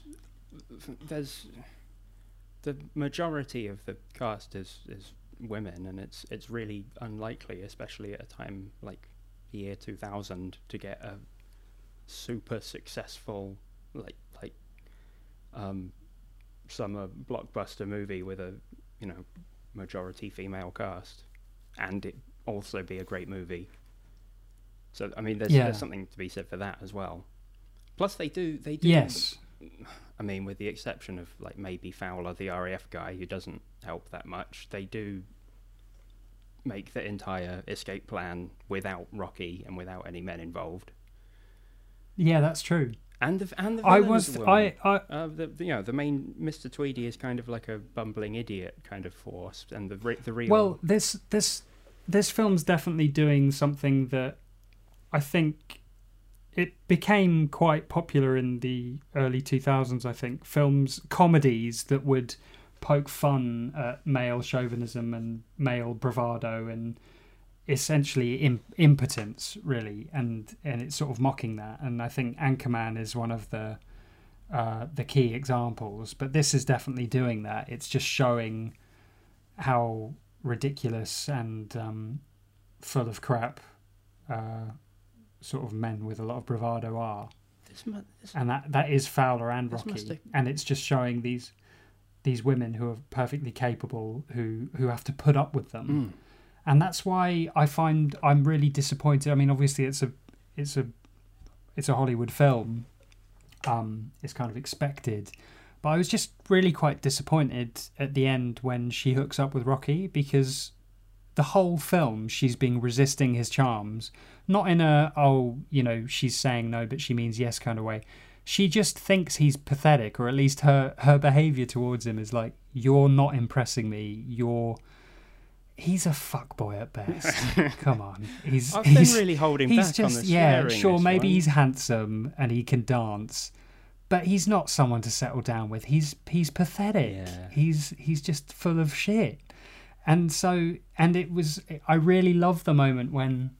There's the majority of the cast is is women, and it's it's really unlikely, especially at a time like the year 2000, to get a super successful like like um summer blockbuster movie with a you know majority female cast, and it also be a great movie. So I mean, there's, Yeah. there's something to be said for that as well. Plus, they do they do. Yes. I mean, with the exception of like maybe Fowler, the RAF guy, who doesn't help that much, they do make the entire escape plan without Rocky and without any men involved. Yeah, that's true. And the and the I was woman. I, I Uh, the, the- you know the main Mr. Tweedy is kind of like a bumbling idiot kind of force, and the re- the real well this this this film's definitely doing something that I think it became quite popular in the early 2000s I think. Films comedies that would poke fun at male chauvinism and male bravado and essentially Im- impotence really and and it's sort of mocking that. And I think Anchorman is one of the uh, the key examples but this is definitely doing that. It's just showing how ridiculous and um, full of crap uh, sort of men with a lot of bravado are. This, mu- this, and that that is Fowler and This Rocky, must have- and it's just showing these these women who are perfectly capable who who have to put up with them, Mm. and that's why I find I'm really disappointed. I mean, obviously it's a it's a it's a Hollywood film, um, it's kind of expected, but I was just really quite disappointed at the end when she hooks up with Rocky because the whole film she's been resisting his charms. Not in a oh you know she's saying no but she means yes kind of way. She just thinks he's pathetic or at least her her behavior towards him is like you're not impressing me. You're he's a fuckboy at best. [laughs] Come on. He's I've been he's, really holding he's back on just the yeah sure maybe one. he's handsome and he can dance but he's not someone to settle down with. He's he's pathetic. Yeah. he's he's just full of shit and so and it was i really love the moment when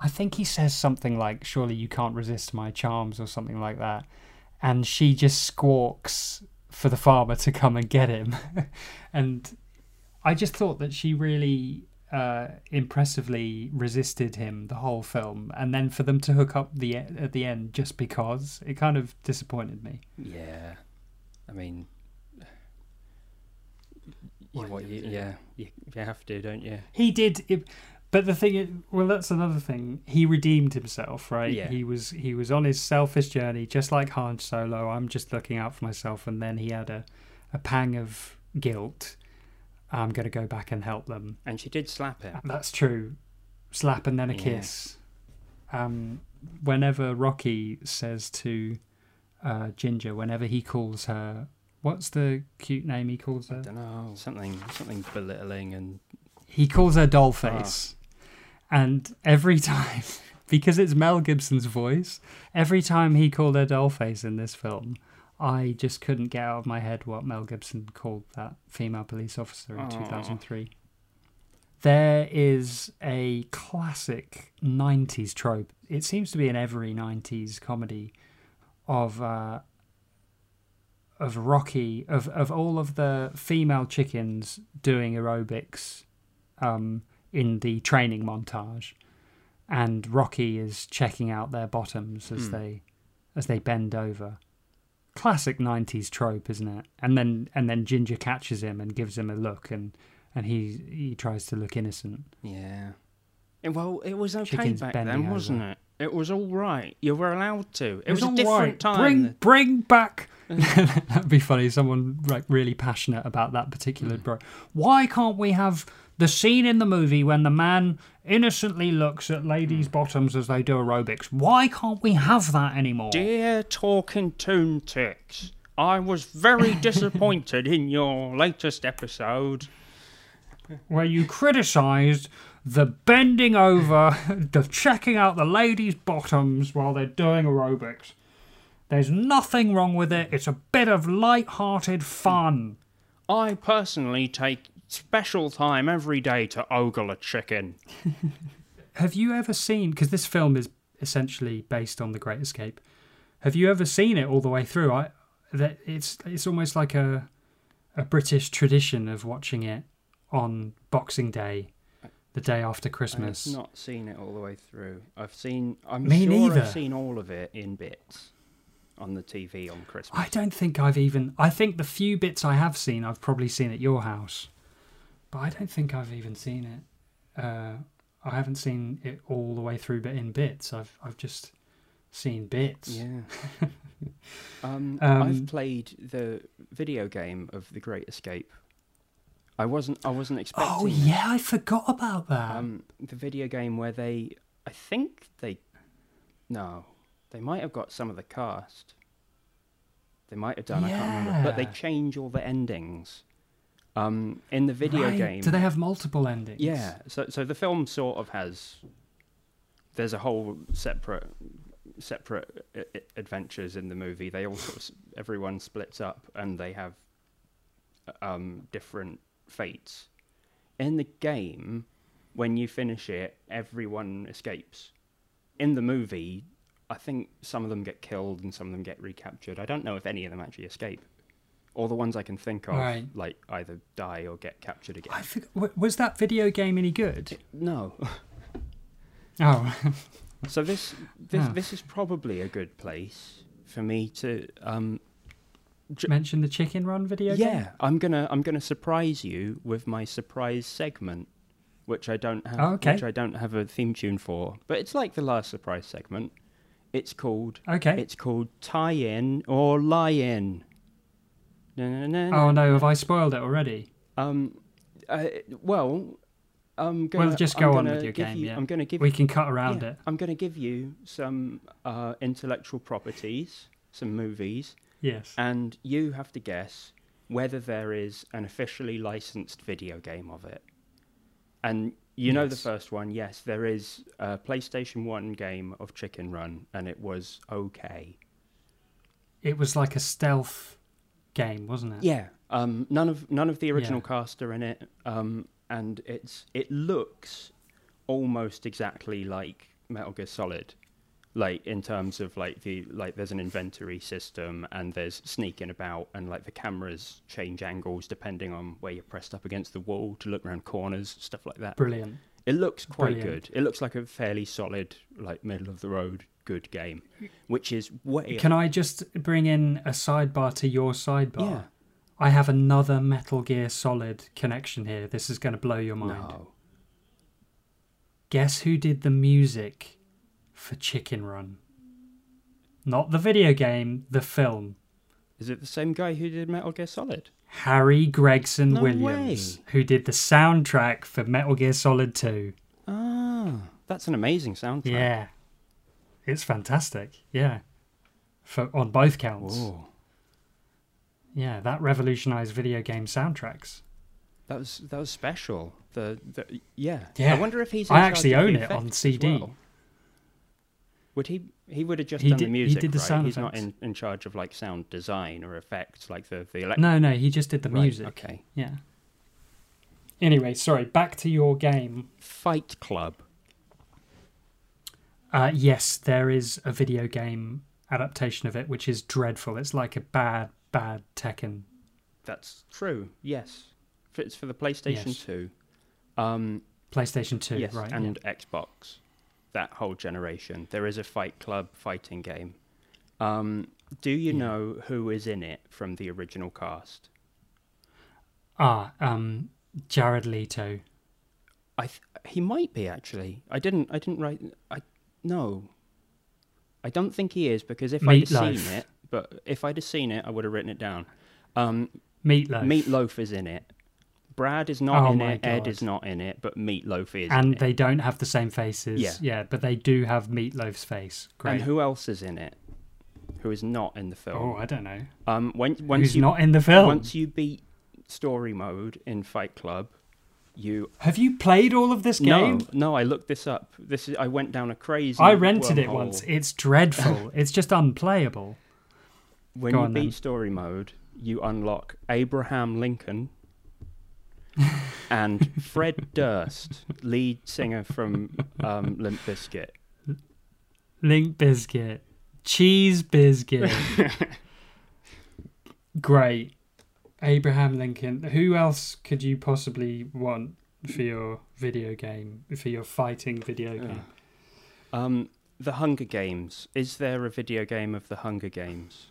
i think he says something like surely you can't resist my charms or something like that. And she just squawks for the farmer to come and get him. [laughs] And i just thought that she really uh, impressively resisted him the whole film. And then for them to hook up the at the end just because it kind of disappointed me. Yeah, I mean, you, are you what, you, yeah, you, you have to, don't you? He did, it, but the thing, is, well, that's another thing. He redeemed himself, right? Yeah. He was he was on his selfish journey, just like Han Solo. I'm just looking out for myself, and then he had a, a pang of guilt. I'm going to go back and help them. And she did slap him. That's true. Slap and then a Yeah. kiss. Um, whenever Rocky says to uh, Ginger, whenever he calls her, what's the cute name he calls her? I don't know, something, something belittling and he calls her dollface. And every time [laughs] because it's mel gibson's voice every time he called her dollface in this film i just couldn't get out of my head what mel gibson called that female police officer in Aw. 2003 there is a classic 90s trope. It seems to be in every 90s comedy of uh of Rocky of of all of the female chickens doing aerobics um, in the training montage, and Rocky is checking out their bottoms as Hmm. they as they bend over. Classic '90s trope, isn't it? And then and then Ginger catches him and gives him a look, and and he he tries to look innocent. yeah. Well, it was okay Chickens back then, wasn't over. it? It was all right. You were allowed to. It, was, a different right. time. Bring bring back. [laughs] That'd be funny. Someone like really passionate about that particular Mm. bro. Why can't we have the scene in the movie when the man innocently looks at ladies' Mm. bottoms as they do aerobics? Why can't we have that anymore? Dear Talking Toonticks, I was very [laughs] disappointed in your latest episode. where you criticised the bending over, [laughs] the checking out the ladies' bottoms while they're doing aerobics. There's nothing wrong with it. It's a bit of light-hearted fun. I personally take special time every day to ogle a chicken. [laughs] Have you ever seen? Because this film is essentially based on The Great Escape. Have you ever seen it all the way through? I that it's it's almost like a a British tradition of watching it on Boxing Day, the day after Christmas. I've not seen it all the way through. I've seen. I'm Me sure neither. I've seen all of it in bits on the TV on Christmas. I don't think I've even. I think the few bits I have seen, I've probably seen at your house, but I don't think I've even seen it. Uh, I haven't seen it all the way through, but in bits. I've I've just seen bits. Yeah. [laughs] um, Um, I've played the video game of The Great Escape. I wasn't. I wasn't expecting. Oh yeah, I forgot about that. Um, the video game where they, I think they, no, they might have got some of the cast. They might have done. I can't remember, but they change all the endings. Um, in the video Right. game, Do they have multiple endings? yeah. So, so the film sort of has. There's a whole separate, separate I- I- adventures in the movie. They all sort of, everyone splits up and they have, um, different fates. In the game, when you finish it, everyone escapes. In the movie, I think some of them get killed and some of them get recaptured. I don't know if any of them actually escape. All the ones I can think of, Right. like either die or get captured again. I w- was that video game any good? No. [laughs] Oh, So this this Ah. this is probably a good place for me to um J- mention the Chicken Run video game. yeah, I'm going to I'm to surprise you with my surprise segment which I don't have Oh, okay. which I don't have a theme tune for, but it's like the last surprise segment. It's called Okay. it's called tie in or lie in. Na, na, na. Oh no, have I spoiled it already? Um uh, well, I'm gonna Well, just I'm go on with your game, you- yeah. I'm to give We can cut around Yeah, it. I'm going to give you some uh, intellectual properties, some movies, Yes. and you have to guess whether there is an officially licensed video game of it. And you know the first one, yes, there is a PlayStation 1 game of Chicken Run, and it was okay. It was like a stealth game, wasn't it? Yeah, um, none of none of the original Yeah. cast are in it, um, and it's it looks almost exactly like Metal Gear Solid, like in terms of like the like there's an inventory system and there's sneaking about and like the cameras change angles depending on where you're pressed up against the wall to look around corners, stuff like that. Brilliant. It looks quite Brilliant. good. It looks like a fairly solid, like middle of the road good game, which is way Can I just bring in a sidebar to your sidebar? yeah. I have another Metal Gear Solid connection here. This is going to blow your mind. No. Guess who did the music for Chicken Run? Not the video game, the film. Is it the same guy who did Metal Gear Solid? Harry Gregson No Williams, way. who did the soundtrack for Metal Gear Solid 2. Ah, that's an amazing soundtrack. Yeah. It's fantastic. Yeah. For on both counts. Whoa. Yeah, that revolutionized video game soundtracks. That was that was special. The, the yeah. Yeah. I wonder if he's. I actually own it on CD. well. Would he? He would have just He done did- the he music. did the right? sound He's not in, in charge of like sound design or effects, like the the elect- No, no, he just did the Right, music. Okay. Yeah. Anyway, sorry, back to your game. Fight Club. Uh, yes, there is a video game adaptation of it, which is dreadful. It's like a bad, bad Tekken. That's true. Yes. It's for the PlayStation Yes. Two. Um, PlayStation 2, yes, right? and Xbox. That whole generation. There is a Fight Club fighting game. Um, do you Yeah. know who is in it from the original cast? Ah, um, Jared Leto. I th- he might be actually. I didn't. I didn't write. I no. I don't think he is because if I'd have seen it, but if I'd have seen it, I would have written it down. Um, Meatloaf. Meatloaf is in it. Brad is not Oh in it. Ed God. is not in it, but Meatloaf is. in and it. they don't have the same faces. Yeah. Yeah, but they do have Meatloaf's face. Great. And who else is in it? Who is not in the film? oh, I don't know. Um, when once Who's you not in the film? once you beat story mode in Fight Club, you Have you played all of this game? no no. I looked this up. This is I went down a crazy. I rented it once. It's dreadful. [laughs] it's just unplayable. When Go you beat then. story mode, you unlock Abraham Lincoln [laughs] and Fred Durst, lead singer from um, Limp Bizkit. Link biscuit, cheese biscuit. [laughs] Great. Abraham Lincoln. Who else could you possibly want for your video game? For your fighting video game? Um, the Hunger Games. Is there a video game of the Hunger Games?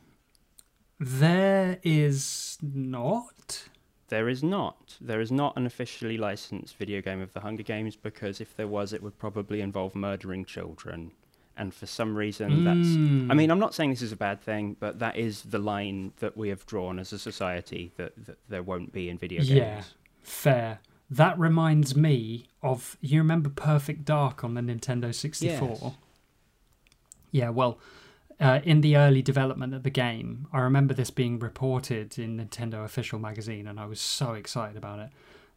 There is not. There is not. There is not an officially licensed video game of the Hunger Games because if there was, it would probably involve murdering children. And for some reason, that's. I Mm. mean, I'm not saying this is a bad thing, but that is the line that we have drawn as a society that, that there won't be in video games. Yeah. Fair. That reminds me of you remember Perfect Dark on the Nintendo 64? Yes. Yeah, well, uh, in the early development of the game, I remember this being reported in Nintendo official magazine and I was so excited about it.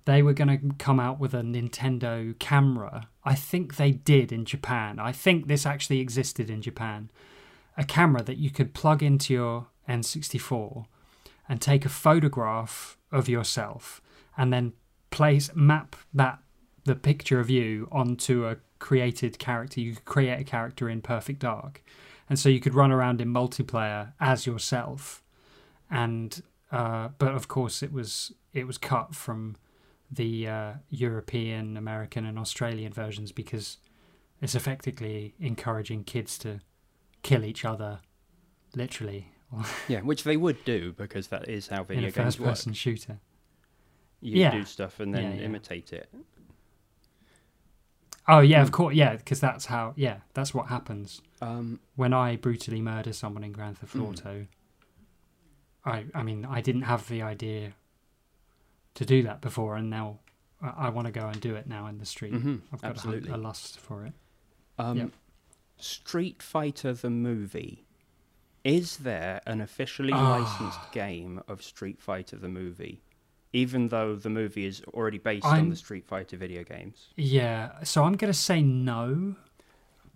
They were going to come out with a Nintendo camera. I think they did in Japan. I think this actually existed in Japan. A camera that you could plug into your N64 and take a photograph of yourself and then place map that the picture of you onto a created character you could create a character in perfect dark and so you could run around in multiplayer as yourself and uh, but of course it was it was cut from the uh, European, American, and Australian versions because it's effectively encouraging kids to kill each other, literally, [laughs] Yeah, which they would do because that is how in video a games work. first-person shooter. You Yeah. do stuff and then Yeah, yeah. imitate it. Oh yeah, of Hmm. course, yeah, because that's how, yeah, that's what happens Um, when I brutally murder someone in Grand Theft Mm. Auto. I, I mean, I didn't have the idea to do that before, and now I, I want to go and do it now in the street. mhm, I've got absolutely. A, a lust for it. Um, Yep. Street Fighter the movie. Is there an officially Ah. licensed game of Street Fighter the movie? Even though the movie is already based I'm- on the Street Fighter video games. Yeah, so I'm going to say no.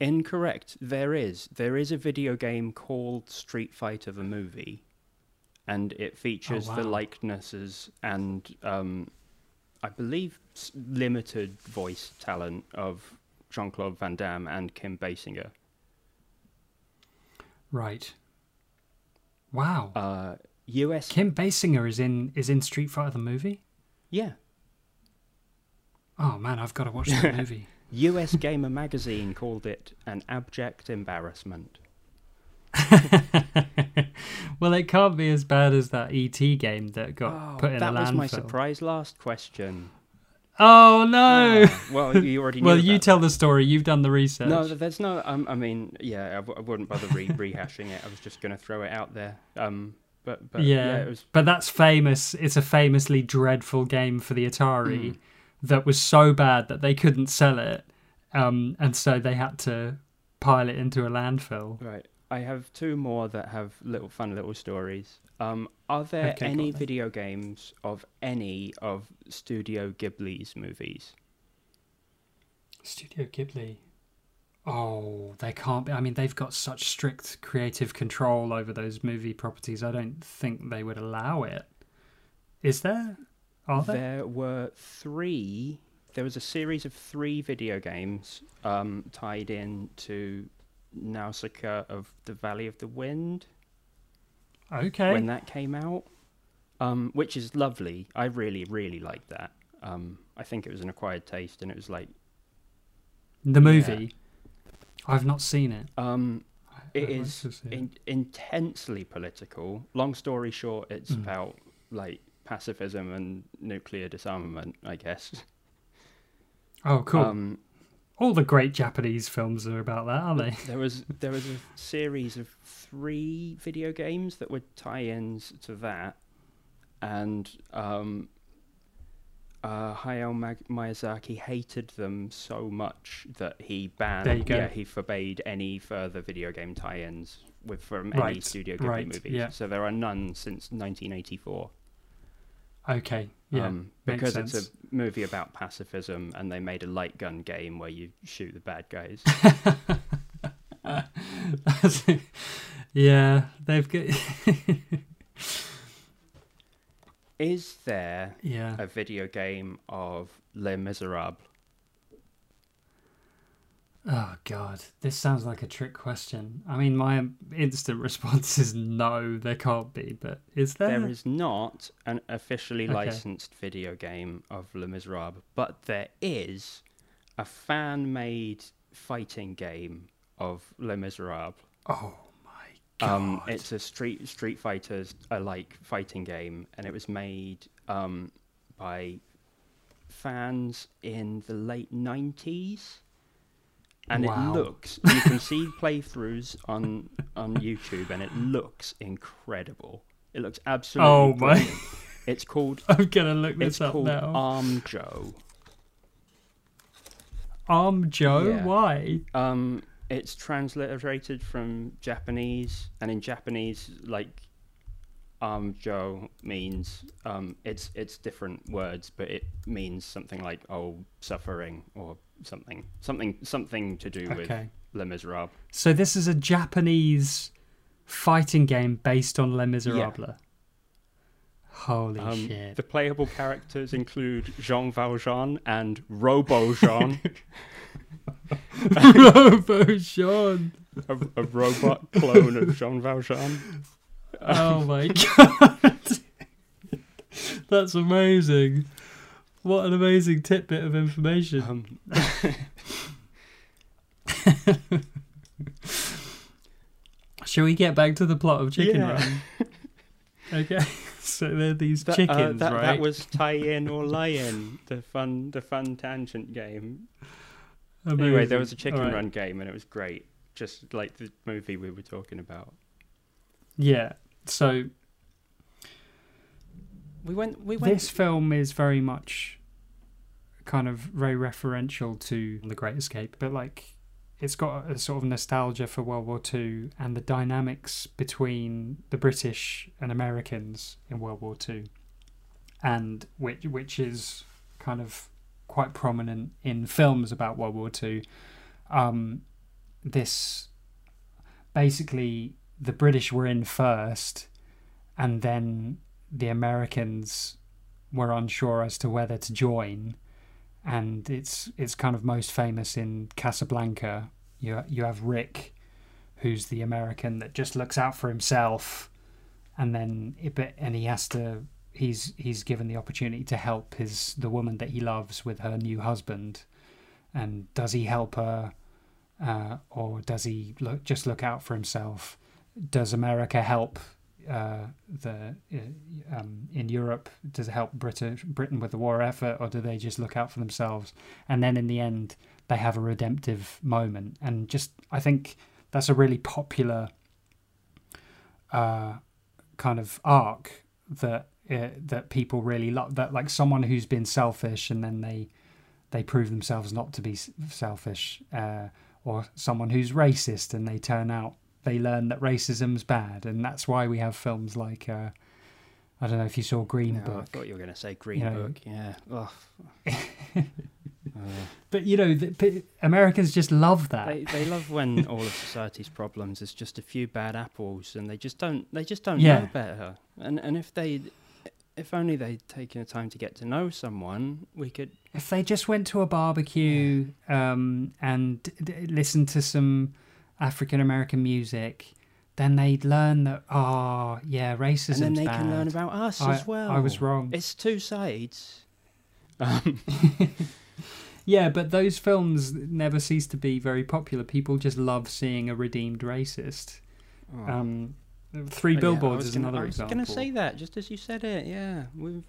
Incorrect. There is. There is a video game called Street Fighter the movie, and it features the wow. likenesses and, um, I believe, limited voice talent of Jean Claude Van Damme and Kim Basinger. Right. Wow. Uh, US. Kim Basinger is in is in Street Fighter the movie. yeah. Oh man, I've got to watch that movie. [laughs] [laughs] US Gamer Magazine called it an abject embarrassment. [laughs] well, it can't be as bad as that ET game that got put in Oh, that was my surprise last question. Oh no! Oh, well, you already knew well, you tell that. the story. You've done the research. No, there's no. Um, I mean, yeah, I, w- I wouldn't bother re- rehashing it. I was just going to throw it out there. Um, but but yeah, yeah, was. but that's famous. It's a famously dreadful game for the Atari Mm. that was so bad that they couldn't sell it, um, and so they had to pile it into a landfill. Right. I have two more that have little fun little stories. Um, are there Okay, any video games of any of Studio Ghibli's movies? Studio Ghibli. Oh, they can't be. I mean, they've got such strict creative control over those movie properties. I don't think they would allow it. Is there? Are there? There were three. There was a series of three video games um, tied in to Nausicaa of the Valley of the Wind Okay. when that came out, um, which is lovely. I really, really liked that. Um, I think it was an acquired taste, and it was like the movie. I've not seen it. um, I- like is it. in, intensely political. Long story short, it's Mm. about like pacifism and nuclear disarmament, I guess. Oh, cool. Um, All the great Japanese films are about that, aren't they? There was there was a series of three video games that were tie-ins to that, and um, uh, Hayao Mag- Miyazaki hated them so much that he banned. There you go. Yeah, he forbade any further video game tie-ins with from any Studio Ghibli right, movies. yeah. So there are none since 1984. Okay. Yeah, um, because it's a movie about pacifism, and they made a light gun game where you shoot the bad guys. [laughs] yeah, they've got. [laughs] Is there yeah. a video game of Les Miserables? Oh God, this sounds like a trick question. I mean, my instant [laughs] response is no, there can't be. But is there? There is not an officially Okay. licensed video game of Les Miserables, but there is a fan-made fighting game of Les Miserables. Oh. Um, it's a Street Street Fighters like fighting game, and it was made um, by fans in the late nineties. And Wow. it looks you can see [laughs] playthroughs on on YouTube, and it looks incredible. It looks absolutely. Oh my- [laughs] It's called I'm gonna look this up called now. Arm Joe. Arm Joe. Yeah. Why? Um, it's transliterated from Japanese, and in Japanese, like um Joe means um it's it's different words, but it means something like oh suffering or something something something to do with Okay. Les Miserables. So this is a Japanese fighting game based on Les Miserables. Holy Um, shit! the playable characters include Jean Valjean and Robo Jean, [laughs] Robo Sean. a, a robot clone of Jean Valjean. Oh my [laughs] god. That's amazing. What an amazing tidbit of information. Um, [laughs] Shall we get back to the plot of Chicken Yeah. Run? Okay. [laughs] So they're these that, uh, chickens, that, right? that was tie in or lie in, the fun the fun tangent game. Anyway, there was a chicken Alright. run game and it was great. Just like the movie we were talking about. Yeah. So We went we went this film is very much kind of very referential to The Great Escape, but like it's got a sort of nostalgia for World War Two and the dynamics between the British and Americans in World War Two, and which which is kind of quite prominent in films about World War Two. Um, this basically the British were in first, and then the Americans were unsure as to whether to join, and it's it's kind of most famous in Casablanca. You you have Rick, who's the American that just looks out for himself, and then it, and he has to he's he's given the opportunity to help his the woman that he loves with her new husband, and does he help her, uh, or does he look just look out for himself? Does America help uh, the uh, um, in Europe? Does it help Britain Britain with the war effort, or do they just look out for themselves? And then in the end, they have a redemptive moment, and just I think that's a really popular uh, kind of arc that uh, that people really love. That like someone who's been selfish, and then they they prove themselves not to be selfish, uh, or someone who's racist, and they turn out they learn that racism's bad, and that's why we have films like uh, I don't know if you saw Green No, I Book, thought you were going to say Green You know- Book. Yeah. [laughs] Uh, but you know the, p- Americans just love that. they they love when [laughs] all of society's problems is just a few bad apples, and they just don't they just don't Yeah. know better. And and if they if only they'd taken the time to get to know someone, we could. if they just went to a barbecue um, and d- listened to some African American music, then they'd learn that oh yeah, racism. and then they bad. can learn about us I, as well. I was wrong. It's two sides. Um, [laughs] Yeah, but those films never cease to be very popular. People just love seeing a redeemed racist. oh. Um, Three yeah, Billboards was is gonna- another I was example. going to say that just as you said it. Yeah, we've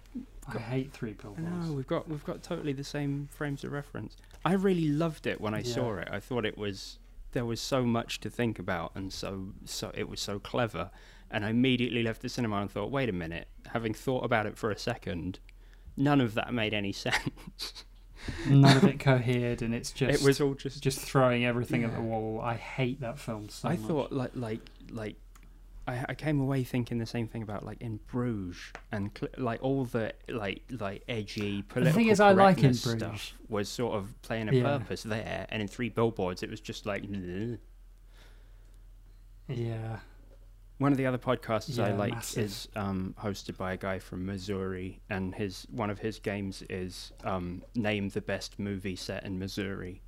I hate Three Billboards. know we've got we've got totally the same frames of reference. I really loved it when I saw it. I thought it was there was so much to think about and so so it was so clever. And I immediately left the cinema and thought, wait a minute. Having thought about it for a second, none of that made any [laughs] sense. None of it cohered, and it's [laughs] just it was all just. just throwing everything at the wall. I hate that film so I much. thought like like like I, I came away thinking the same thing about like in Bruges and cl- like all the like like edgy political thing is, I like in Bruges. stuff was sort of playing a Yeah. purpose there, and in Three Billboards it was just like. Yeah. One of the other podcasts I like massive. is um, hosted by a guy from Missouri, and his one of his games is um, name the best movie set in Missouri.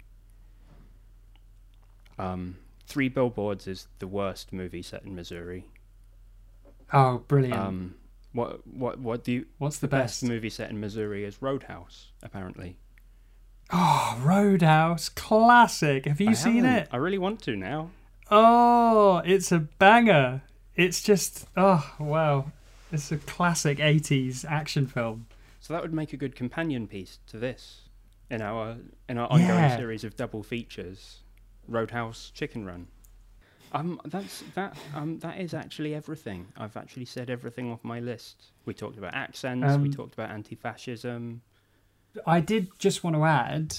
Um, Three Billboards is the worst movie set in Missouri. Oh, brilliant. Um, what what what do you? What's the, The best? best movie set in Missouri is Roadhouse, apparently. Oh, Roadhouse, classic. Have you I seen haven't. it? I really want to now. Oh, it's a banger. It's just oh wow. It's a classic 80s action film. So that would make a good companion piece to this in our in our ongoing Yeah. series of double features, Roadhouse, Chicken Run. Um, that's that. Um, that is actually everything. I've actually said everything off my list. We talked about accents. we Um, talked about anti-fascism. I did just want to add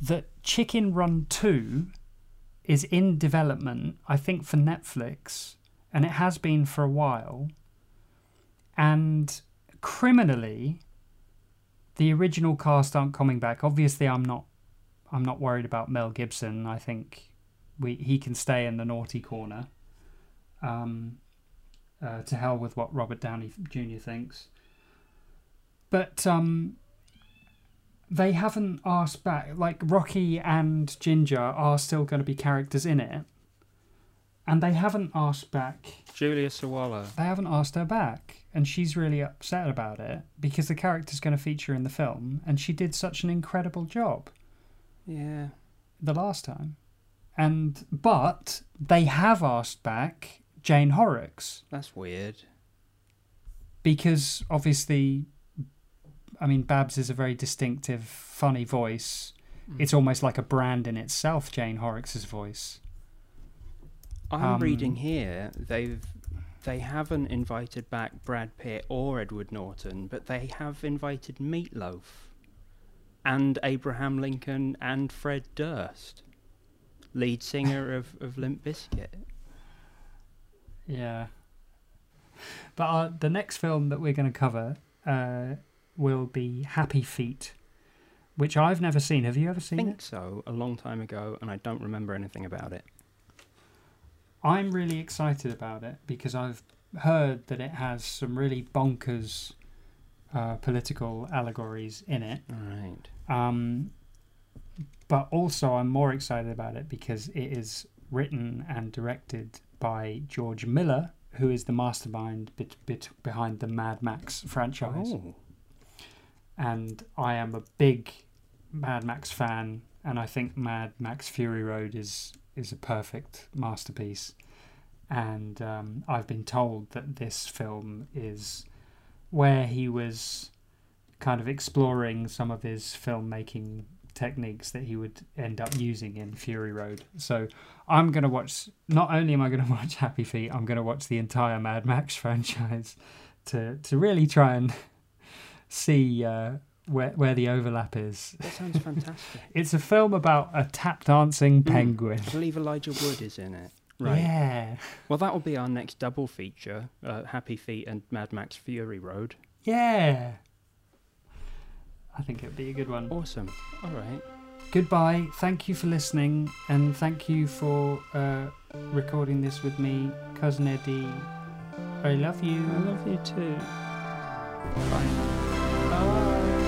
that Chicken Run 2 is in development, I think, for Netflix, and it has been for a while. And criminally, the original cast aren't coming back. Obviously, I'm not. I'm not worried about Mel Gibson. I think we he can stay in the naughty corner. Um, uh, to hell with what Robert Downey Jr. thinks. But um, they haven't asked back. Like Rocky and Ginger are still going to be characters in it, and they haven't asked back. Julia Sawalha. They haven't asked her back, and she's really upset about it because the character's going to feature in the film, and she did such an incredible job Yeah. the last time. And but they have asked back Jane Horrocks That's weird. because obviously, I mean, Babs is a very distinctive, funny voice. It's almost like a brand in itself, Jane Horrocks' voice. I'm Um, reading here they've they haven't invited back Brad Pitt or Edward Norton, but they have invited Meatloaf and Abraham Lincoln and Fred Durst, lead singer of, of Limp Bizkit. Yeah. But uh, the next film that we're going to cover uh, will be Happy Feet, which I've never seen. Have you ever I seen think it? so, a long time ago, and I don't remember anything about it. I'm really excited about it because I've heard that it has some really bonkers uh, political allegories in it. Right. Um, but also, I'm more excited about it because it is written and directed by George Miller, who is the mastermind bit, bit behind the Mad Max franchise. Oh, And I am a big Mad Max fan, and I think Mad Max Fury Road is is a perfect masterpiece. And um, I've been told that this film is where he was kind of exploring some of his filmmaking techniques that he would end up using in Fury Road. So I'm going to watch, not only am I going [laughs] to watch Happy Feet, I'm going to watch the entire Mad Max [laughs] franchise to, to really try and [laughs] see uh, where, where the overlap is. that sounds fantastic. It's a film about a tap dancing Mm. penguin. I believe Elijah Wood is in it. Right. Yeah. Well, that will be our next double feature: uh, Happy Feet and Mad Max Fury Road. Yeah. I think it'd be a good one. Awesome. All right. Goodbye. Thank you for listening, and thank you for uh, recording this with me, cousin Eddie. I love you. I love you too. Bye. Bye.